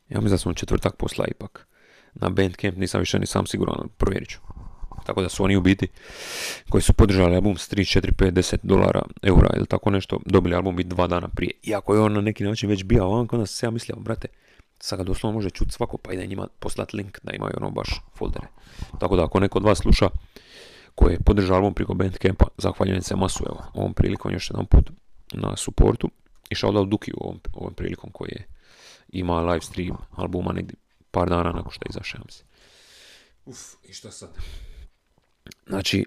Ja mislim da sam u četvrtak posla ipak. Na Bandcamp nisam više ni sam siguran, provjerit ću. Tako da su oni u biti koji su podržali album s 3, 4, 5, 10 dolara, eura ili tako nešto, dobili album biti dva dana prije. Iako je on na neki način već bio van, onda se ja mislio, brate, sad ga doslovno može čuti svako, pa ide njima poslati link da imaju ono baš foldere. Tako da ako neko od vas sluša koji je podržao album preko Bandcampa, zahvaljujem se masu, evo, ovom prilikom još jedan put na supportu i shoutout Duki ovom, ovom prilikom koji je ima live stream albuma negdje par dana nakon što je izašao, mislim. Uf, i šta sad? Znači,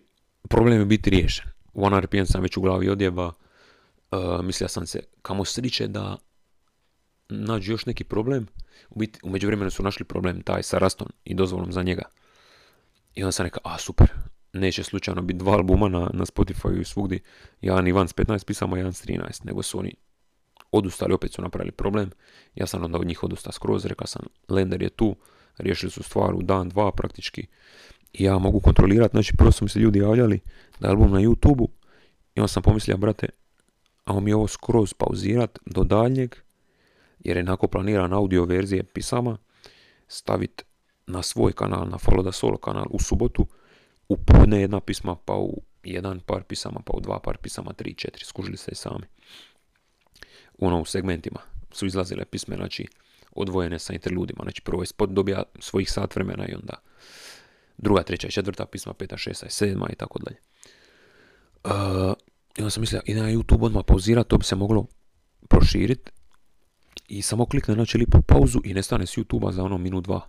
problem je biti riješen. One RPM sam već u glavi odjeba, uh, mislio sam se, kamo sriće da nađu još neki problem. U biti, u međuvremenu su našli problem taj sa Rastom i dozvolom za njega. I onda sam rekao, a super, neće slučajno biti dva albuma na, na Spotify i svugdje, jedan Ivan s 15 pisama, jedan s 13, nego su oni odustali, opet su napravili problem. Ja sam onda od njih odustao skroz, rekao sam, Lender je tu, riješili su stvar u dan, dva praktički. Ja mogu kontrolirati, znači prvo su mi se ljudi javljali je album na YouTube-u i onda sam pomislio, brate, a mi ovo skroz pauzirat do daljnjeg, jer je nako planiran audio verzije pisama, staviti na svoj kanal, na Follow the Solo kanal u subotu, u podne jedna pisma, pa u jedan par pisama, pa u dva par pisama, tri, četiri, skužili se sami. Ono u segmentima su izlazile pisme, znači odvojene sa interludima, znači prvo je spot dobija svojih sat vremena i onda druga, treća i četvrta pisma, peta, šesta i sedma i tako dalje. I onda sam mislio, i na YouTube odmah pauzirati, to bi se moglo proširiti i samo klikne znači lipu pauzu i nestane s YouTube-a za ono minut dva.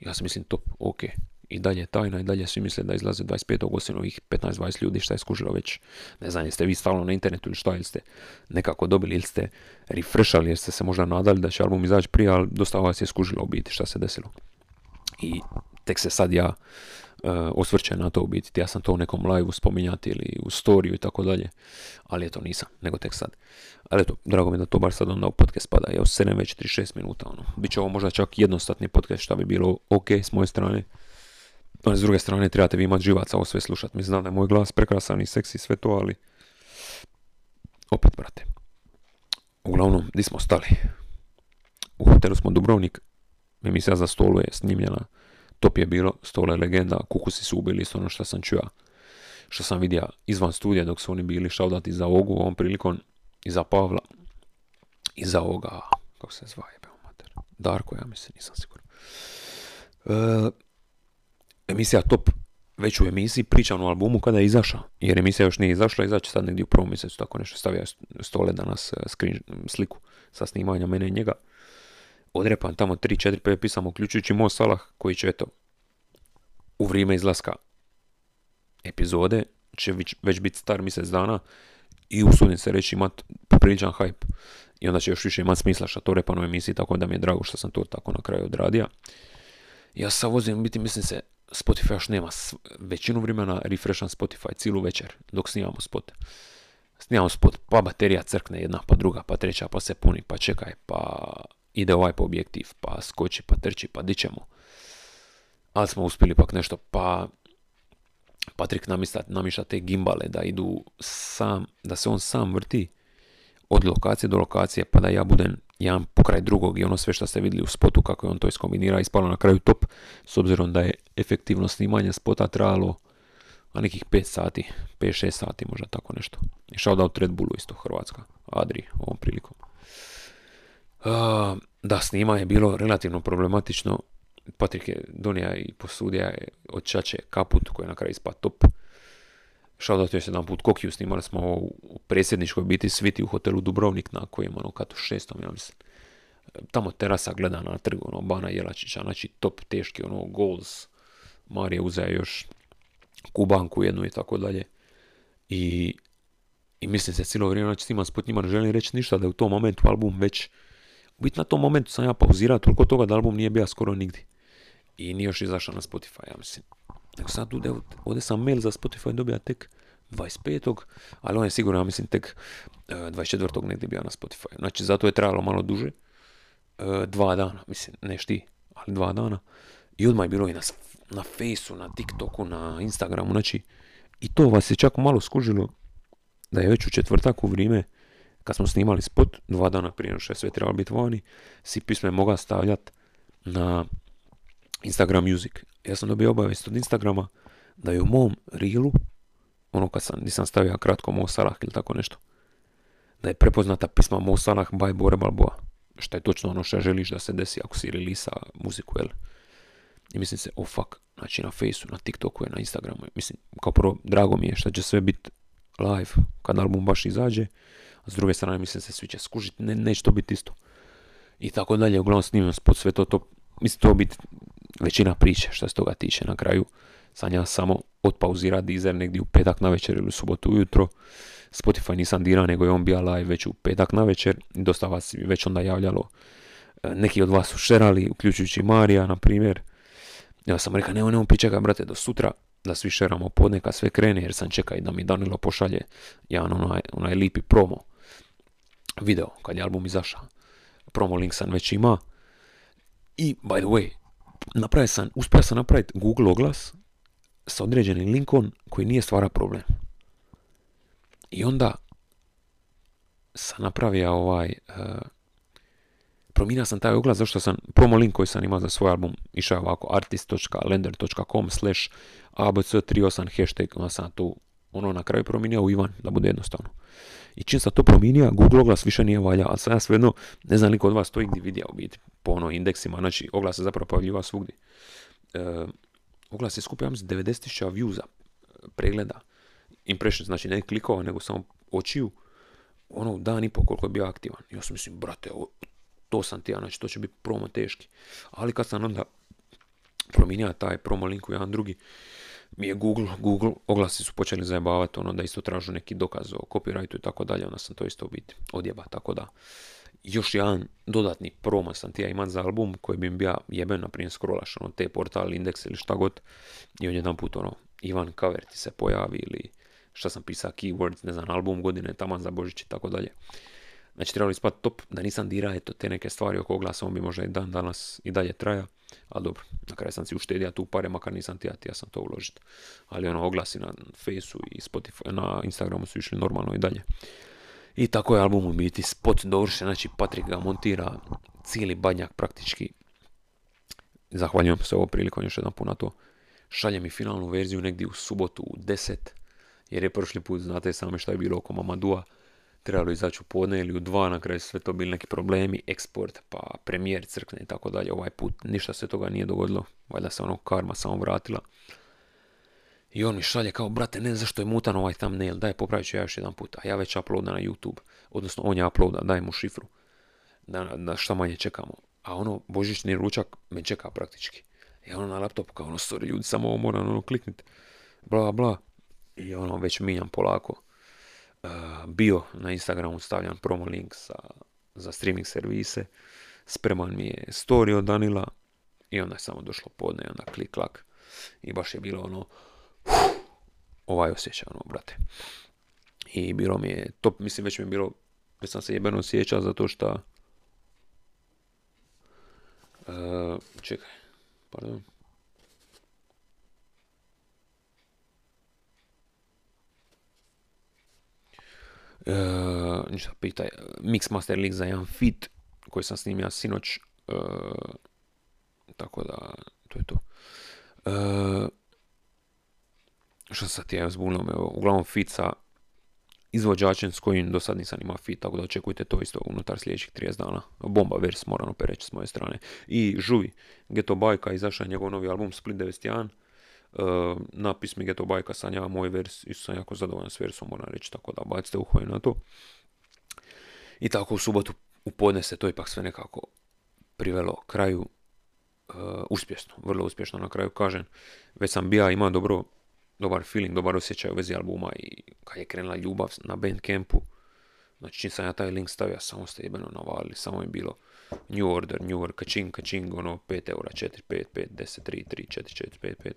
Ja sam mislim top, ok. I dalje tajna i dalje svi misle da izlaze 25. osim ovih 15-20 ljudi šta je skužilo već. Ne znam, jeste vi stalno na internetu ili šta, ili ste nekako dobili ili ste refreshali, jeste se možda nadali da će album izaći prije, ali dosta vas je skužilo u biti šta se desilo. I tek se sad ja uh, na to u biti. Ja sam to u nekom live spominjati ili u storiju i tako dalje, ali eto nisam, nego tek sad. Ali eto, drago mi je da to bar sad onda u podcast spada. Evo, 7 već 36 minuta, ono. Biće ovo možda čak jednostatni podcast, šta bi bilo ok s moje strane. Ali s druge strane, trebate vi imati živaca ovo sve slušati. Mislim da je moj glas prekrasan i seksi sve to, ali... Opet, brate. Uglavnom, di smo stali? U hotelu smo Dubrovnik. Emisija za stolu je snimljena. Top je bilo, stole legenda, kukusi su ubili, isto ono što sam čuo. Što sam vidio izvan studija dok su oni bili šaudati za Ogu ovom prilikom i za Pavla i za ovoga, kako se zvaje, mater, Darko, ja mislim, nisam siguran. E, emisija Top, već u emisiji pričam o albumu kada je izašao, jer emisija još nije izašla, izaći sad negdje u prvom mjesecu, tako nešto stavio stole danas e, screen, sliku sa snimanja mene i njega. Odrepan tamo 3-4 5 pisama, uključujući Mo Salah, koji će, eto, u vrijeme izlaska epizode, će već biti star mjesec dana, i usudim se reći imat popriličan hype i onda će još više imat smisla što to repano emisiji, tako da mi je drago što sam to tako na kraju odradio. Ja sa vozim, biti mislim se, Spotify još nema većinu vremena refresham Spotify cijelu večer dok snimamo spot. Snimamo spot, pa baterija crkne jedna, pa druga, pa treća, pa se puni, pa čekaj, pa ide ovaj po objektiv, pa skoči, pa trči, pa dićemo. Ali smo uspjeli pak nešto, pa Patrik namišta te gimbale da idu sam, da se on sam vrti od lokacije do lokacije pa da ja budem jedan pokraj drugog i ono sve što ste vidjeli u spotu kako je on to iskombinira ispalo na kraju top s obzirom da je efektivno snimanje spota trajalo na nekih 5 sati, 5-6 sati možda tako nešto. I shoutout Red Bullu isto Hrvatska, Adri ovom prilikom. Da, snima je bilo relativno problematično Patrik je donija i posudija je od Čače kaput koji je na kraju ispad top. Shoutout još jedan put Kokiju, snimali smo u predsjedničkoj biti sviti u hotelu Dubrovnik na kojem ono katu šestom, ja mislim. Tamo terasa gleda na trgu, ono, Bana Jelačića, znači top teški, ono, goals. Marije uzaje još kubanku jednu i tako dalje. I, i mislim se cijelo vrijeme, znači snimam sput njima, ne želim reći ništa, da je u tom momentu album već, biti na tom momentu sam ja pauzirao toliko toga da album nije bio skoro nigdje i nije još izašao na Spotify, ja mislim. Nego sad ovdje, ovdje sam mail za Spotify dobija tek 25. ali on je sigurno, ja mislim, tek 24. E, negdje bio na Spotify. Znači, zato je trajalo malo duže. E, dva dana, mislim, ne šti, ali dva dana. I odmah je bilo i na, na Faceu, na TikToku, na Instagramu, znači, i to vas je čak malo skužilo da je već u četvrtak u vrijeme kad smo snimali spot, dva dana prije što je sve trebalo biti vani, si pisme mogao stavljati na Instagram Music. Ja sam dobio obavijest od Instagrama da je u mom reelu, ono kad sam, nisam stavio kratko Mo Salah ili tako nešto, da je prepoznata pisma Mo Salah by Bore Balboa. Što je točno ono što želiš da se desi ako si relisa muziku, jel? I mislim se, oh fuck, znači na Faceu, na TikToku na Instagramu. Mislim, kao prvo, drago mi je što će sve biti live kad album baš izađe. S druge strane, mislim se, svi će skužiti, ne, neće to biti isto. i tako dalje, uglavnom snimam spot, sve to, to, mislim to biti većina priče što se toga tiče na kraju. Sam ja samo odpauzira Deezer negdje u petak na večer ili u subotu ujutro. Spotify nisam dira, nego je on bio live već u petak na večer. Dosta vas već onda javljalo. E, neki od vas su šerali, uključujući Marija, na primjer. Ja sam rekao, ne, ne, pričekaj, brate, do sutra da svi šeramo podneka sve krene, jer sam čekaj da mi Danilo pošalje jedan onaj, onaj lipi promo video, kad je album izašao. Promo link sam već ima. I, by the way, napravio sam, uspio sam napraviti Google oglas sa određenim linkom koji nije stvara problem. I onda sam napravio ovaj, uh, promijenio sam taj oglas zašto sam promo link koji sam imao za svoj album išao ovako artist.lender.com slash abc38 hashtag, onda sam tu ono na kraju promijenio u Ivan, da bude jednostavno. I čim sam to promijenio, Google oglas više nije valja, ali sad ja svejedno, ne znam liko od vas to igdje vidio u biti, po ono indeksima, znači oglas se zapravo pojavljiva svugdje. E, oglas je skupio, mislim, 90.000 viewsa, pregleda, impression, znači ne klikova, nego samo očiju, ono dan i po koliko je bio aktivan. Ja sam mislim, brate, to sam ti ja, znači to će biti promo teški. Ali kad sam onda promijenio taj promo link u jedan drugi, mi je Google, Google oglasi su počeli zajebavati ono da isto tražu neki dokaz o copyrightu i tako dalje, onda sam to isto biti odjeba, tako da još jedan dodatni promo sam ti ja imat za album koji bi mi bio jeben, na primjer scrollaš ono te portal, indeks ili šta god i on jedan put ono Ivan cover ti se pojavi ili šta sam pisao keywords, ne znam, album godine, taman za Božić i tako dalje. Znači trebali ispati top, da nisam dira, eto, te neke stvari oko glasa, on bi možda i dan danas i dalje traja. Ali dobro, na kraju sam si uštedio tu pare, makar nisam ti, ja sam to uložiti. Ali ono, oglasi na Faceu i Spotify, na Instagramu su išli normalno i dalje. I tako je album u biti spot dovršen, znači Patrik ga montira cijeli badnjak praktički. Zahvaljujem se ovo prilikom još jedan put na to. Šalje mi finalnu verziju negdje u subotu u 10, jer je prošli put, znate sami šta je bilo oko Mamadua trebalo izaći u podne ili u dva, na kraju sve to bili neki problemi, eksport, pa premijer crkne i tako dalje. Ovaj put ništa se toga nije dogodilo, valjda se ono karma samo vratila. I on mi šalje kao, brate, ne zašto je mutan ovaj thumbnail, daj popravit ću ja još jedan put. A ja već uploada na YouTube, odnosno on je uploada, daj mu šifru, da, da šta manje čekamo. A ono, božićni ručak me čeka praktički. I ono na laptopu kao, ono, sorry ljudi, samo ovo moram ono klikniti, bla bla. I ono, već minjam polako bio na Instagramu stavljan promo link za, za streaming servise, spreman mi je story od Danila i onda je samo došlo podne, onda klik klak. I baš je bilo ono ovaj osjećaj ono brate. I bilo mi je top, mislim već mi je bilo već sam se jebeno osjećao zato što uh, čekaj pardon E, ništa pitaj, Mix Master League za jedan fit koji sam snimio sinoć, e, tako da, to je to. E, što sad ja zbunio me, uglavnom fit sa izvođačem s kojim do sad nisam imao fit, tako da očekujte to isto unutar sljedećih 30 dana. Bomba vers, moram opet s moje strane. I Žuvi, Geto Bajka, izašao je njegov novi album Split 91, Uh, napis mi Geto Bajka sam ja moj vers, i sam jako zadovoljan s versom, moram reći, tako da bacite uho na to. I tako u subotu u podne se to ipak sve nekako privelo kraju uh, uspješno, vrlo uspješno na kraju kažem. Već sam bija imao dobro, dobar feeling, dobar osjećaj u vezi albuma i kad je krenula ljubav na Bandcampu, znači čim sam ja taj link stavio, samo ste jebeno navalili, samo je bilo New Order, New Order, kačing, kačing, ono 5 eura, 4, 5, 5, 10, 3, 3, 4, 4, 5, 5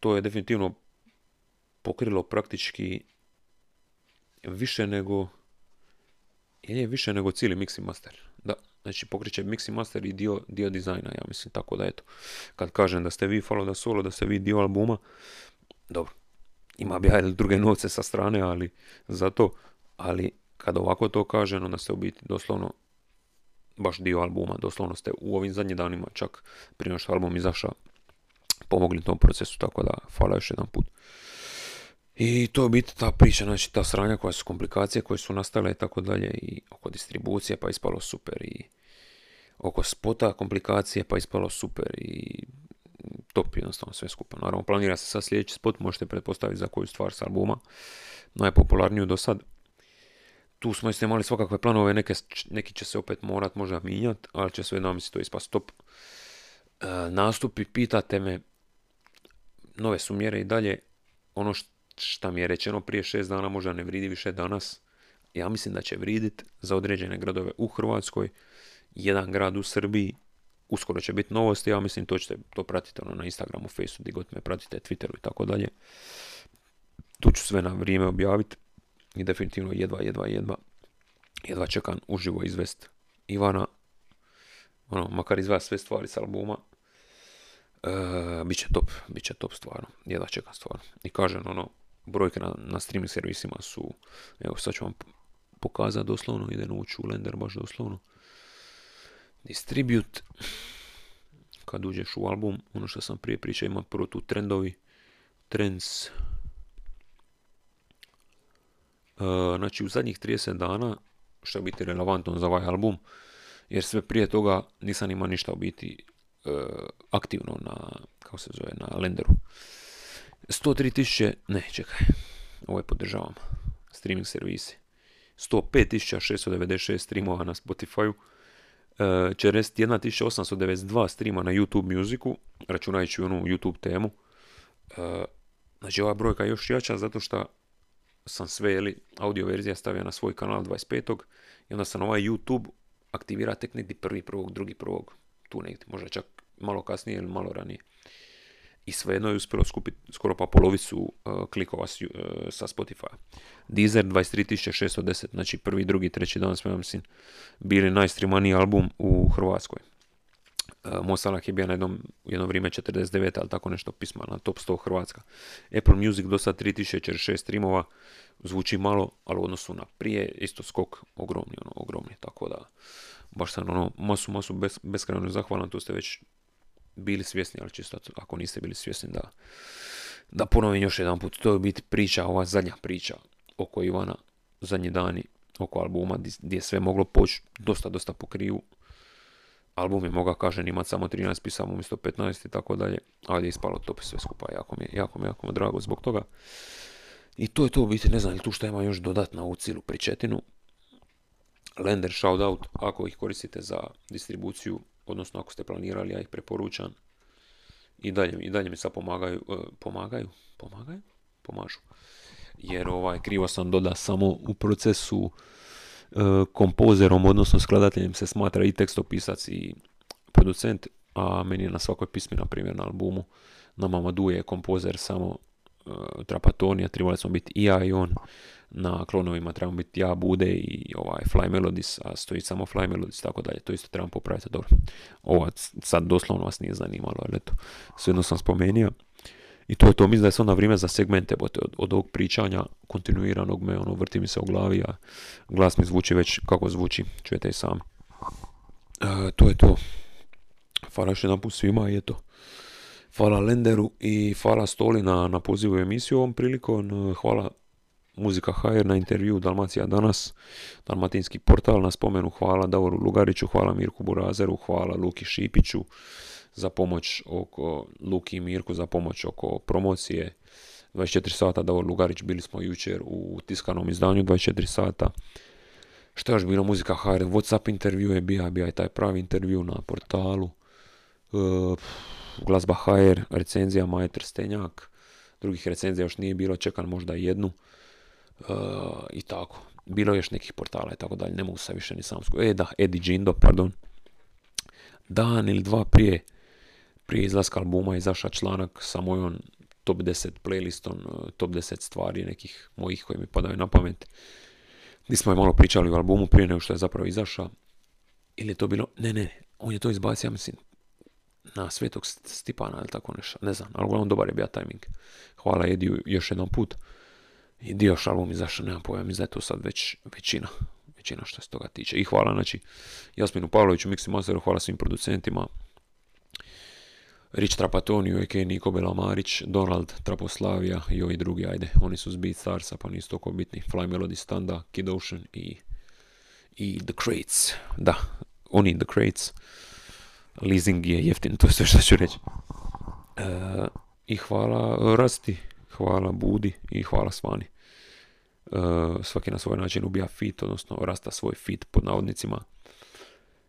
To je definitivno pokrilo praktički više nego je više nego cijeli mix master. Da, znači pokriće mix master i dio, dio dizajna, ja mislim, tako da eto. Kad kažem da ste vi follow da solo, da ste vi dio albuma, dobro, ima bi druge novce sa strane, ali za to, ali kad ovako to kažem, onda ste u biti doslovno baš dio albuma, doslovno ste u ovim zadnjim danima, čak prije što album izašao, pomogli tom procesu, tako da hvala još jedan put. I to je biti ta priča, znači ta sranja koja su komplikacije koje su nastale i tako dalje i oko distribucije pa ispalo super i oko spota komplikacije pa ispalo super i top jednostavno sve skupa. Naravno planira se sad sljedeći spot, možete pretpostaviti za koju stvar s albuma, najpopularniju do sad. tu smo isto imali svakakve planove, neke, neki će se opet morat možda mijenjati, ali će sve nam to ispast top. E, nastupi, pitate me, nove su mjere i dalje, ono što mi je rečeno prije šest dana možda ne vridi više danas, ja mislim da će vridit za određene gradove u Hrvatskoj, jedan grad u Srbiji, uskoro će biti novosti, ja mislim to ćete to pratiti ono, na Instagramu, Facebooku, gdje god me pratite, Twitteru i tako dalje. Tu ću sve na vrijeme objaviti i definitivno jedva, jedva, jedva, jedva čekam uživo izvest Ivana, ono, makar izva sve stvari s albuma, e, bit će top, bit će top stvarno, jedva čekam stvarno. I kažem, ono, brojke na, na streaming servisima su, evo sad ću vam pokazati doslovno, ide ući u Lender baš doslovno. Distribute, kad uđeš u album, ono što sam prije pričao, ima prvo tu trendovi, trends, Uh, znači u zadnjih 30 dana, što je biti relevantno za ovaj album, jer sve prije toga nisam imao ništa u biti uh, aktivno na, kako se zove, na lenderu. 103.000, ne, čekaj, ovo je podržavam, streaming servisi. 105.696 streamova na Spotify, uh, 41.892 streama na YouTube muziku, računajući onu YouTube temu. Uh, znači ova brojka je još jača zato što sam sve jeli, audio verzija stavio na svoj kanal 25. i onda sam ovaj YouTube aktivira tek negdje prvi prvog, drugi prvog, tu negdje, možda čak malo kasnije ili malo ranije. I svejedno je uspjelo skupiti skoro pa polovicu uh, klikova uh, sa Spotify. Deezer 23.610, znači prvi, drugi, treći dan smo, mislim, bili najstreamaniji album u Hrvatskoj. Uh, Mosalah je bio na jednom, jedno vrijeme 49, ali tako nešto pisma na top 100 Hrvatska. Apple Music do sad 3046 streamova, zvuči malo, ali u odnosu na prije, isto skok ogromni, ono, ogromni, tako da baš sam ono, masu, masu bez, beskrajno zahvalan, tu ste već bili svjesni, ali čisto ako niste bili svjesni da, da ponovim još jedan put, to je biti priča, ova zadnja priča oko Ivana, zadnji dani oko albuma, gdje je sve moglo poći dosta, dosta po krivu. Album je mogao, kažem, imati samo 13 pisama umjesto 15 i tako dalje, ali je ispalo to sve skupa, jako mi, jako mi, jako mi drago zbog toga. I to je to biti, ne znam li tu šta ima još dodat na ovu cijelu pričetinu. Lender shoutout, ako ih koristite za distribuciju, odnosno ako ste planirali, ja ih preporučam. I dalje, i dalje mi sad pomagaju, uh, pomagaju, pomagaju, pomažu. Jer ovaj, krivo sam doda samo u procesu uh, kompozerom, odnosno skladateljem se smatra i tekstopisac i producent, a meni je na svakoj pismi, na primjer na albumu, na Mamadu je kompozer samo uh, Trapatonija, trebali smo biti i ja i on, na klonovima trebamo biti ja, Bude i ovaj Fly Melodies, a stoji samo Fly Melodies, tako dalje, to isto trebamo popraviti, dobro. Ovo sad doslovno vas nije zanimalo, ali eto, svejedno sam spomenuo. I to je to, mislim da je sad na vrijeme za segmente od, od ovog pričanja kontinuiranog me, ono, vrti mi se u glavi, a glas mi zvuči već kako zvuči, čujete i sami. E, to je to. Hvala još jedan put svima i eto. Hvala Lenderu i hvala Stoli na, na pozivu emisiju ovom prilikom. Hvala Muzika HR na intervju Dalmacija danas, Dalmatinski portal na spomenu, hvala Davoru Lugariću, hvala Mirku Burazeru, hvala Luki Šipiću za pomoć oko, Luki i Mirku za pomoć oko promocije. 24 sata, Davor Lugarić, bili smo jučer u tiskanom izdanju 24 sata. Što je još bilo? Muzika HR, Whatsapp intervju je bio, bio je taj pravi intervju na portalu. Uh, glazba HR, recenzija Maje Trstenjak, drugih recenzija još nije bilo, čekam možda jednu i tako. Bilo je još nekih portala i tako dalje, ne mogu se više ni sam E da, Eddie Gindo, pardon. Dan ili dva prije, prije izlaska albuma izašao članak sa mojom top 10 playlistom, top 10 stvari nekih mojih koji mi padaju na pamet. Gdje smo je malo pričali o albumu prije nego što je zapravo izašao. Ili je to bilo, ne, ne, on je to izbacio, ja mislim, na Svetog Stipana ili tako nešto, ne znam, ali uglavnom dobar je bio timing. Hvala Ediju još jednom put. I dio album izašao, nemam pojma, mislim da je to sad već većina, većina što se toga tiče. I hvala, znači, Jasminu Pavloviću, Mixi Masteru, hvala svim producentima, Rich Trapatoniju, a.k. Niko Belamarić, Donald Traposlavija i ovi drugi, ajde, oni su Beat Starsa, pa nisu toliko bitni, Fly Melody Standa, Kid Ocean i, i The Crates, da, oni The Crates, leasing je jeftin, to je sve što ću reći. E, I hvala Rasti, hvala Budi i hvala Svani. Svaki na svoj način ubija fit, odnosno rasta svoj fit pod navodnicima.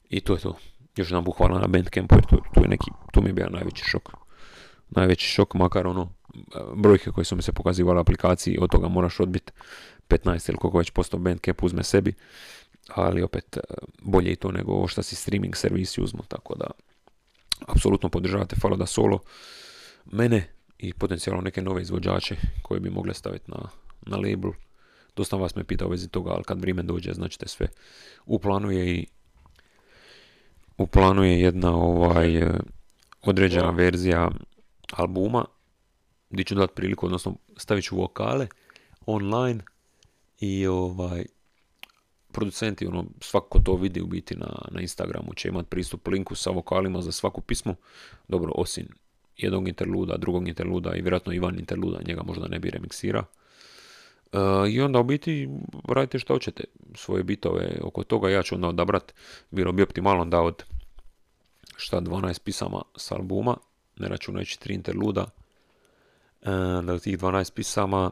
I to je to. Još jedan hvala na Bandcampu jer tu, je neki, tu mi je bio najveći šok. Najveći šok, makar ono, brojke koje su mi se pokazivale aplikaciji, od toga moraš odbiti 15 ili koliko već posto Bandcamp uzme sebi, ali opet bolje i to nego ovo što si streaming servisi uzmu, tako da apsolutno podržavate Falo da Solo, mene i potencijalno neke nove izvođače koje bi mogle staviti na, na label. Dosta vas me pita u vezi toga, ali kad vrijeme dođe, znači sve. U planu je i u planu je jedna ovaj određena verzija albuma gdje ću dati priliku, odnosno stavit ću vokale online i ovaj producenti, ono, svako to vidi u biti na, na Instagramu će imati pristup linku sa vokalima za svaku pismu. Dobro, osim jednog interluda, drugog interluda i vjerojatno Ivan interluda, njega možda ne bi remiksira. E, I onda u biti radite što hoćete, svoje bitove oko toga, ja ću onda odabrat, bilo bi optimalno da od šta 12 pisama s albuma, ne računajući tri interluda, e, da od tih 12 pisama,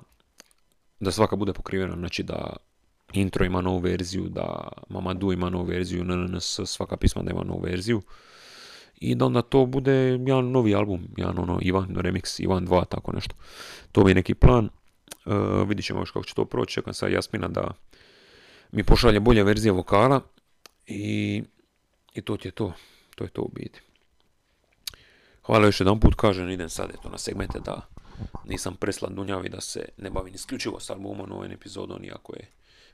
da svaka bude pokrivena, znači da intro ima novu verziju, da Mamadu ima novu verziju, NNS, svaka pisma da ima novu verziju. I da onda to bude jedan novi album, jedan ono Ivan Remix, Ivan 2, tako nešto. To bi neki plan. Uh, vidit ćemo još kako će to proći. Čekam sad Jasmina da mi pošalje bolje verzije vokala i, i to ti je to. To je to u biti. Hvala još jedan put, kažem, idem sad eto na segmente da nisam preslan dunjavi, da se ne bavim isključivo s albumom ovom epizodom, iako je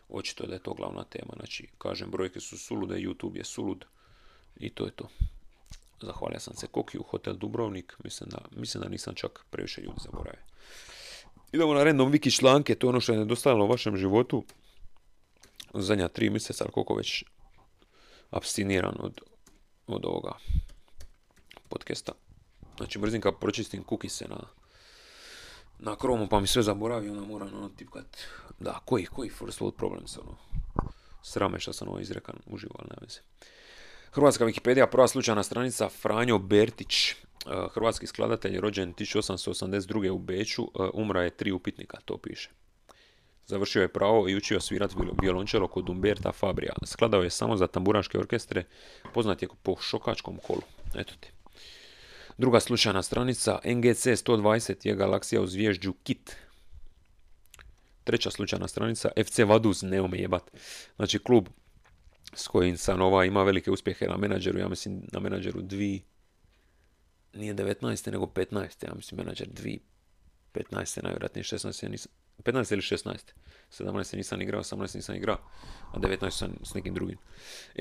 očito da je to glavna tema. Znači, kažem, brojke su sulude, YouTube je sulud i to je to. Zahvalio sam se Kokiju, Hotel Dubrovnik, mislim da, mislim da nisam čak previše ljudi zaboravio. Idemo na random wiki članke, to je ono što je nedostajalo u vašem životu. Zadnja tri mjeseca, ali koliko već abstiniran od, od ovoga podcasta. Znači, brzim kad pročistim kukise na, na kromu pa mi sve zaboravi, onda moram ono tipkat, da, koji, koji first world problems, ono, srame što sam ovo izrekan, uživo, ali nema se. Hrvatska Wikipedia, prva slučajna stranica, Franjo Bertić, e, hrvatski skladatelj, rođen 1882. u Beću, e, umra je tri upitnika, to piše. Završio je pravo i učio svirati violončelo kod Umberta Fabrija. Skladao je samo za tamburaške orkestre, poznat je po šokačkom kolu. Eto ti. Druga slučajna stranica, NGC 120 je galaksija u zvježđu Kit. Treća slučajna stranica, FC Vaduz, ne jebat. Znači klub s kojim Sanova ima velike uspjehe na menadžeru, ja mislim na menadžeru dvi, nije 19. nego 15. ja mislim menadžer dvi, 15. najvjerojatnije 16. nisam, 15 ili 16. 17 nisam igrao, 18 nisam igrao, a 19 sam s nekim drugim.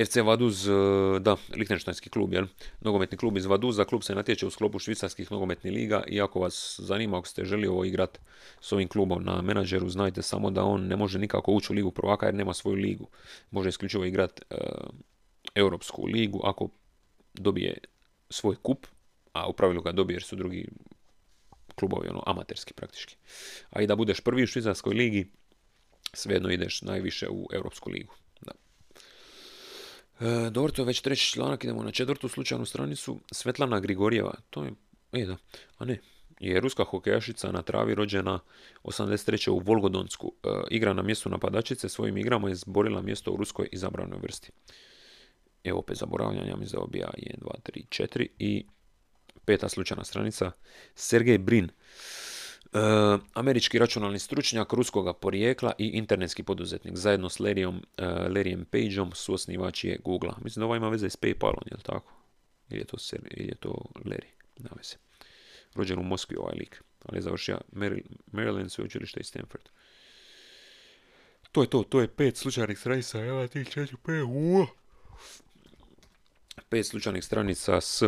FC Vaduz, e, da, Lichtensteinski klub, jel? Nogometni klub iz Vaduza, klub se natječe u sklopu švicarskih nogometnih liga i ako vas zanima, ako ste želi ovo igrat s ovim klubom na menadžeru, znajte samo da on ne može nikako ući u ligu prvaka jer nema svoju ligu. Može isključivo igrat uh, Europsku ligu ako dobije svoj kup, a u pravilu ga dobije jer su drugi klubovi, ono, amaterski praktički. A i da budeš prvi u švicarskoj ligi, svejedno ideš najviše u Europsku ligu. Da. E, dobro, to je već treći članak, idemo na četvrtu slučajnu stranicu. Svetlana Grigorjeva, to je, e da, a ne, je ruska hokejašica na travi rođena 83. u Volgodonsku. E, igra na mjestu napadačice, svojim igrama je zborila mjesto u ruskoj izabranoj vrsti. Evo opet zaboravljanja, mi za obija 1, 2, 3, 4 i peta slučajna stranica. Sergej Brin, američki računalni stručnjak ruskoga porijekla i internetski poduzetnik zajedno s Larryom, e, Larryem Pageom su osnivači je Google. Mislim da ovo ima veze s Paypalom, je li tako? Ili je to, ili je to Larry? Nema veze. Rođen u Moskvi ovaj lik, ali je završio Maryland sveučilište i Stanford. To je to, to je pet slučajnih stranica, evo ti četiri, pet, Pet slučajnih stranica s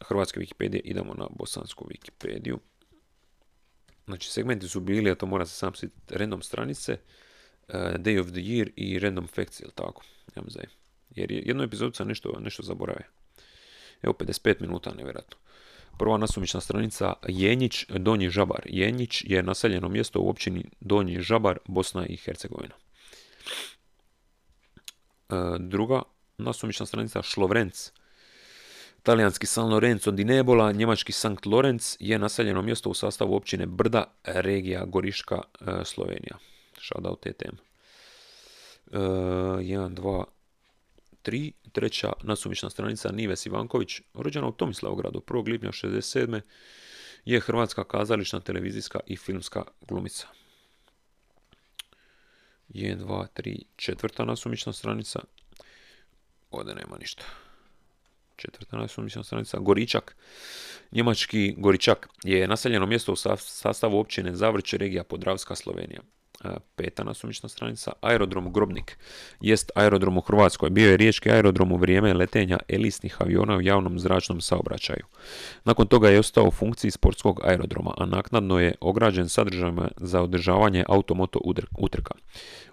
hrvatske Wikipedije, idemo na bosansku Wikipediju. Znači, segmenti su bili, a to mora se sam sjetiti, random stranice, uh, Day of the Year i random facts, ili tako? Ja mi Jer jednu epizodu sam nešto, nešto zaborave. Evo, 55 minuta, nevjerojatno. Prva nasumična stranica, Jenjić, Donji Žabar. Jenjić je naseljeno mjesto u općini Donji Žabar, Bosna i Hercegovina. Uh, druga nasumična stranica, Šlovrenc, Talijanski San Lorenzo di Nebola, njemački Sankt Lorenz je naseljeno mjesto u sastavu općine Brda, regija Goriška, e, Slovenija. Shoutout te teme. E, 1, 2, 3. Treća nasumična stranica Nives Ivanković, rođena u Tomislavogradu 1. lipnja 67. je hrvatska kazališna, televizijska i filmska glumica. 1, 2, 3, četvrta nasumična stranica. Ovdje nema ništa. Četvrta nasumična stranica. Goričak. Njemački Goričak je naseljeno mjesto u sastavu općine Zavrće, regija Podravska, Slovenija peta nasumična stranica, aerodrom Grobnik jest aerodrom u Hrvatskoj. Bio je riječki aerodrom u vrijeme letenja elisnih aviona u javnom zračnom saobraćaju. Nakon toga je ostao u funkciji sportskog aerodroma, a naknadno je ograđen sadržajima za održavanje automoto utrka.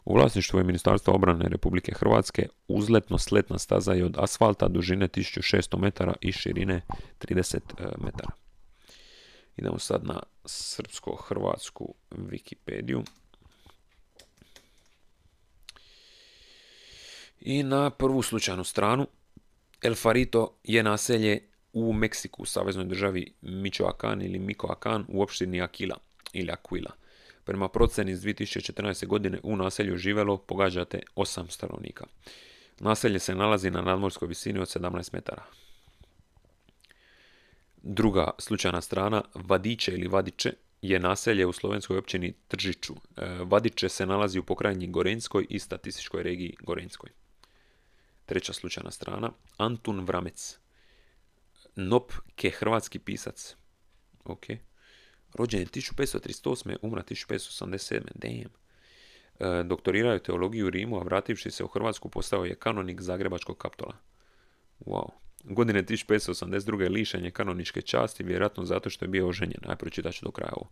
U vlasništvu je Ministarstva obrane Republike Hrvatske uzletno sletna staza je od asfalta dužine 1600 metara i širine 30 e, metara. Idemo sad na srpsko-hrvatsku Wikipediju. I na prvu slučajnu stranu, El Farito je naselje u Meksiku, saveznoj državi Michoacán ili Michoacán u opštini Aquila ili Aquila. Prema proceni iz 2014. godine u naselju živelo, pogađate, 8 stanovnika. Naselje se nalazi na nadmorskoj visini od 17 metara. Druga slučajna strana, Vadiće ili Vadiće, je naselje u slovenskoj općini Tržiću. E, Vadiće se nalazi u pokrajini Gorenskoj i statističkoj regiji Gorenskoj. Treća slučajna strana. Antun Vramec. Nop ke hrvatski pisac. Ok. Rođen je 1538. Umra 1587. Damn. E, doktorirao je teologiju u Rimu, a vrativši se u Hrvatsku postao je kanonik Zagrebačkog kaptola. Wow. Godine 1582. lišen je kanoničke časti, vjerojatno zato što je bio oženjen. Aj, pročitat ću do kraja ovo.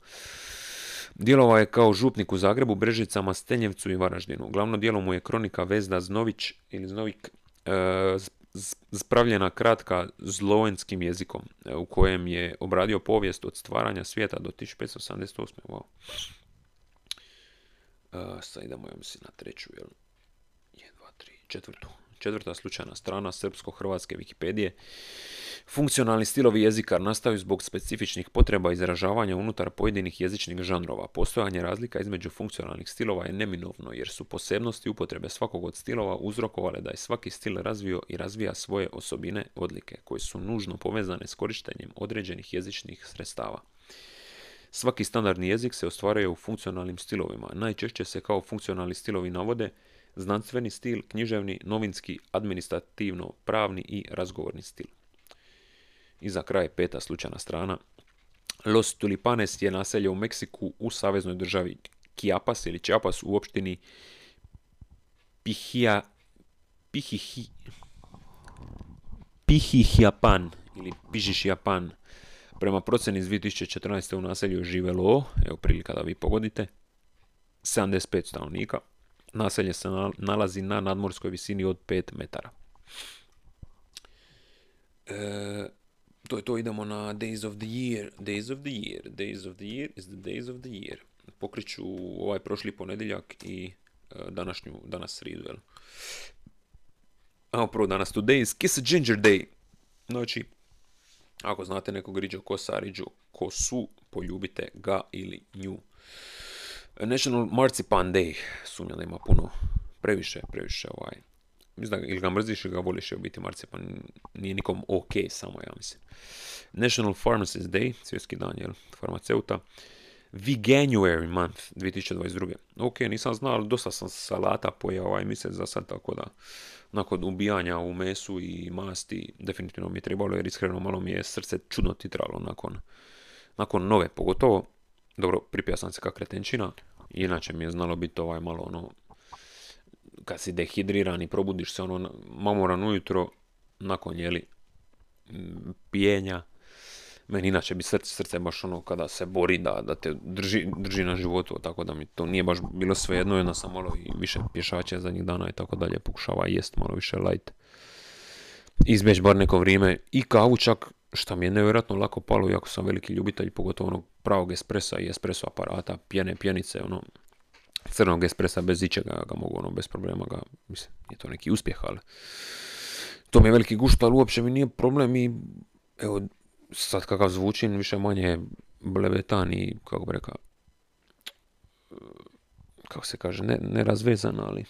Djelovao je kao župnik u Zagrebu, Brežicama, Stenjevcu i Varaždinu. Glavno djelo mu je kronika Vezda Znović ili Znovik spravljena kratka zlovenskim jezikom e, u kojem je obradio povijest od stvaranja svijeta do 1578. Wow. Uh, sad idemo, ja mislim, na treću, jel? 1, 2, 3, četvrtu. Četvrta slučajna strana srpsko-hrvatske Wikipedije. Funkcionalni stilovi jezika nastaju zbog specifičnih potreba izražavanja unutar pojedinih jezičnih žanrova. Postojanje razlika između funkcionalnih stilova je neminovno jer su posebnosti upotrebe svakog od stilova uzrokovale da je svaki stil razvio i razvija svoje osobine odlike koje su nužno povezane s korištenjem određenih jezičnih sredstava. Svaki standardni jezik se ostvaruje u funkcionalnim stilovima. Najčešće se kao funkcionalni stilovi navode znanstveni stil, književni, novinski, administrativno, pravni i razgovorni stil. I za kraj peta slučajna strana. Los Tulipanes je naselje u Meksiku u saveznoj državi Chiapas ili Chiapas u opštini Pihia, Pihihi, Pihihiapan ili Pižišiapan. Prema proceni iz 2014. u naselju živelo, evo prilika da vi pogodite, 75 stanovnika. Naselje se nalazi na nadmorskoj visini od 5 metara. E, to je to, idemo na Days of the Year. Days of the Year. Days of the Year is the Days of the Year. Pokriću ovaj prošli ponedjeljak i e, današnju, danas sridu, jel? A prvo danas, today is Kiss Ginger Day. Znači, ako znate nekog riđo kosa, riđo kosu, poljubite ga ili nju. National Marzipan Day, sumnjam da ima puno, previše, previše ovaj, mislim da ili ga mrziš ili ga voliš je biti marcipan, nije nikom ok samo ja mislim. National Pharmacist Day, svjetski dan, jel, farmaceuta. Veganuary month 2022. Ok, nisam znao, ali dosta sam salata pojeo ovaj mjesec za sad, tako da nakon ubijanja u mesu i masti definitivno mi je trebalo jer iskreno malo mi je srce čudno titralo nakon, nakon nove, pogotovo dobro, pripija sam se kak kretenčina, inače mi je znalo biti ovaj malo ono, kad si dehidriran i probudiš se ono mamoran ujutro, nakon jeli pijenja, meni inače bi srce, srce baš ono kada se bori da, da te drži, drži na životu, tako da mi to nije baš bilo svejedno, jedna sam malo i više pješača zadnjih dana i tako dalje, pokušava jest malo više light. Izbjeć bar neko vrijeme i kavu čak što mi je nevjerojatno lako palo, iako sam veliki ljubitelj, pogotovo onog pravog espresa i espresso aparata, pjene, pjenice, ono, crnog espresa bez ičega ga mogu, ono, bez problema ga, mislim, je to neki uspjeh, ali to mi je veliki gušt, ali uopće mi nije problem i, evo, sad kakav zvučim, više manje blevetan i, kako bi rekao, kako se kaže, ne, nerazvezana, ali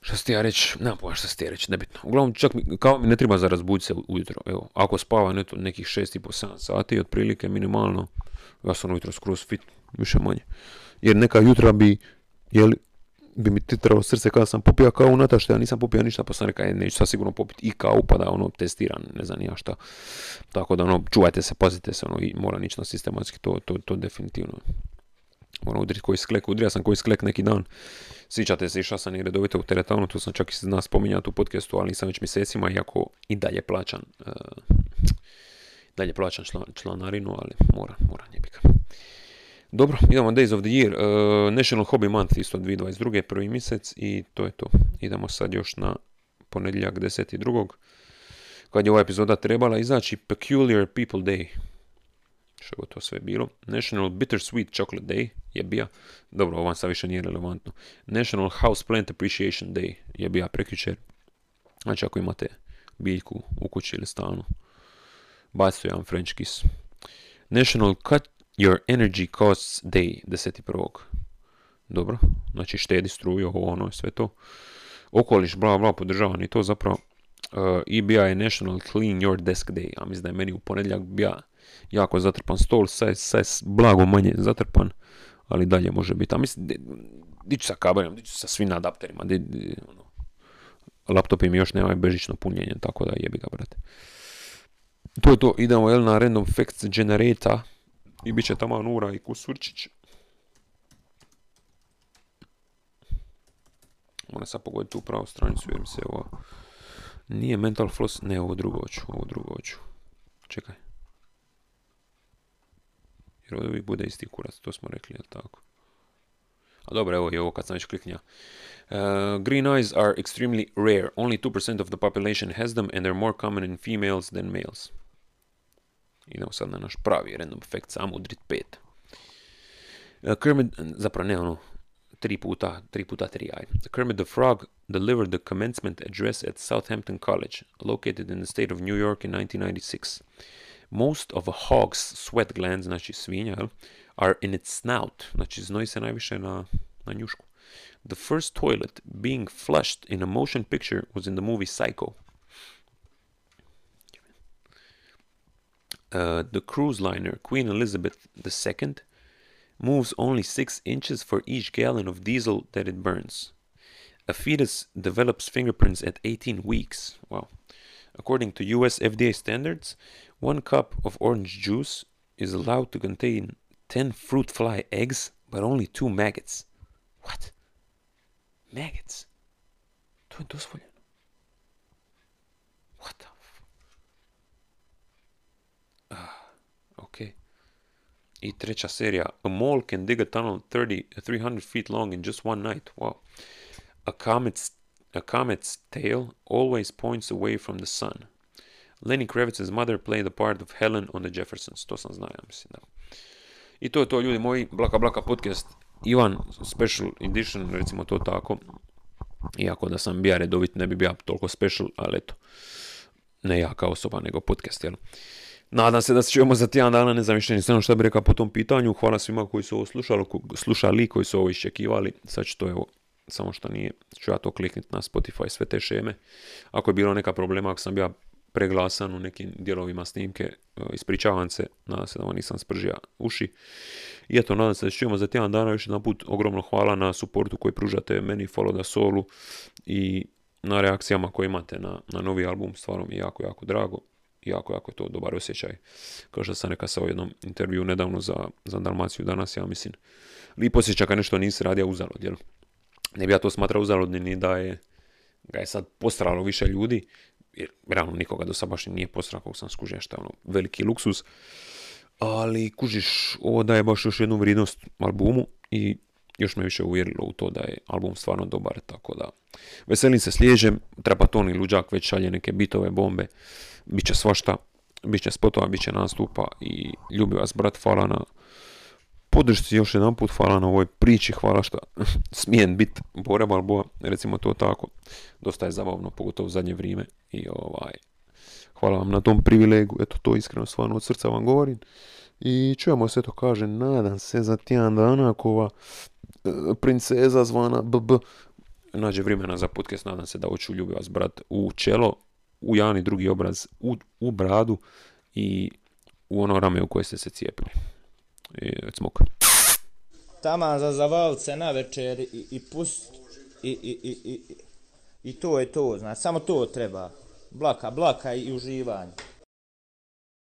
Šta ti ja reći, nemam pojma šta ti ja reći, nebitno. Uglavnom, čak mi, kao mi ne treba za razbuditi se ujutro. Evo, ako spava neto nekih 6,5-7 sati, otprilike minimalno, ja sam ujutro skroz fit, više manje. Jer neka jutra bi, jel, bi mi titralo srce kada sam popio kao nata što ja nisam popio ništa, pa sam rekao, e, neću sad sigurno popiti i kao pa da ono testiran, ne znam ja šta. Tako da ono, čuvajte se, pazite se, ono, i mora ići na sistematski, to, to, to definitivno. Moram udriti koji sklek, udrija sam koji sklek neki dan Sjećate se, išao sam i redovito u teretanu, tu sam čak i zna spominjati u podcastu, ali nisam već mjesecima, iako i dalje plaćam, uh, dalje plaćam članarinu, ali mora, mora njebika. Dobro, idemo Days of the Year. Uh, National Hobby Month isto 2022. prvi mjesec i to je to. Idemo sad još na ponedjeljak 10.2. Kad je ova epizoda trebala izaći Peculiar People Day što je to sve bilo. National Bittersweet Chocolate Day je bija, dobro, ovo sad više nije relevantno. National House Plant Appreciation Day je bija prekjučer. Znači ako imate biljku u kući ili stanu, bacite jedan French kiss. National Cut Your Energy Costs Day, 10.1. Dobro, znači štedi struju, ovo ono sve to. Okoliš, bla bla, podržavan i to zapravo. Uh, I National Clean Your Desk Day, a mislim da je meni u ponedjeljak bija jako zatrpan stol, sve, sve blago manje zatrpan, ali dalje može biti. A mislim, di ću sa kabelom, di ću sa svim adapterima, di, di, ono, laptop im još nemaju bežično punjenje, tako da jebi ga, brate. To je to, idemo jel, na random facts generata i bit će tamo Nura i Kusurčić. Moram sad pogoditi tu pravu stranicu jer mi se ovo... Nije mental floss, ne ovo drugo hoću, ovo drugo hoću. Čekaj. Jer ovdje uvijek bude isti kurac, to smo rekli, jel tako? A dobro, evo je ovo kad sam već kliknja. Uh, green eyes are extremely rare. Only 2% of the population has them and they're more common in females than males. Idemo sad na naš pravi random fact, samo udrit pet. Uh, Kermit, zapravo ne ono, tri puta, tri puta tri aj. Kermit the Frog delivered the commencement address at Southampton College, located in the state of New York in 1996. Most of a hog's sweat glands, znači svinja, are in its snout, znači znoji se najviše na, na njušku. The first toilet being flushed in a motion picture was in the movie Psycho. Uh, the cruise liner Queen Elizabeth II moves only 6 inches for each gallon of diesel that it burns. A fetus develops fingerprints at 18 weeks. Wow. According to US FDA standards, one cup of orange juice is allowed to contain 10 fruit fly eggs, but only 2 maggots. What? Maggots? To je dozvoljeno. What the f... Ah, okay. I treća serija. A mole can dig a tunnel 30, 300 feet long in just one night. Wow. A comet's, a comet's tail always points away from the sun. Lenny Kravitz's mother played the part of Helen on the Jeffersons. To sam znao, ja mislim, da. I to je to, ljudi moji, Blaka Blaka podcast, Ivan Special Edition, recimo to tako. Iako da sam bija redovit, ne bi bio toliko special, ali eto, ne ja kao osoba, nego podcast, jel? Nadam se da se čujemo za tjedan dana, ne znam više ni što bi rekao po tom pitanju. Hvala svima koji su ovo slušali, slušali, koji su ovo iščekivali. Sad ću to evo, samo što nije, ću ja to klikniti na Spotify, sve te šeme. Ako je bilo neka problema, ako sam bio preglasan u nekim dijelovima snimke. E, ispričavam se, nadam se da vam nisam spržio uši. I eto, nadam se da čujemo za tjedan dana još jedan put. Ogromno hvala na suportu koji pružate meni, Follow da Solu i na reakcijama koje imate na, na novi album. Stvarno mi je jako, jako drago. Jako, jako je to dobar osjećaj. Kao što sam rekao sa jednom intervju nedavno za, za Dalmaciju danas, ja mislim. Lipo osjećaj kad nešto nisi radio uzalod, jel? Ne bi ja to smatrao uzaludni ni da je ga je sad postralo više ljudi, jer realno nikoga do sada baš nije posrao kako sam skužio što je ono veliki luksus. Ali kužiš, ovo daje baš još jednu vrijednost albumu i još me više uvjerilo u to da je album stvarno dobar, tako da veselim se sliježem, Trapatoni Luđak već šalje neke bitove, bombe, bit će svašta, bit će spotova, bit će nastupa i ljubi vas brat, hvala na podršci još jedan put, hvala na ovoj priči, hvala što smijem bit Bora Balboa, recimo to tako, dosta je zabavno, pogotovo u zadnje vrijeme i ovaj, hvala vam na tom privilegu, eto to iskreno stvarno od srca vam govorim i čujemo se to kaže, nadam se za tjedan dana ako ova e, princeza zvana BB nađe vremena za podcast, nadam se da hoću ljubi vas brat u čelo, u jedan i drugi obraz, u, u bradu i u ono rame u koje ste se cijepili. I, smok. Taman za zavalit se na večer i, i pust i, i, i, i, i to je to, znaš, samo to treba. Blaka, blaka i uživanje.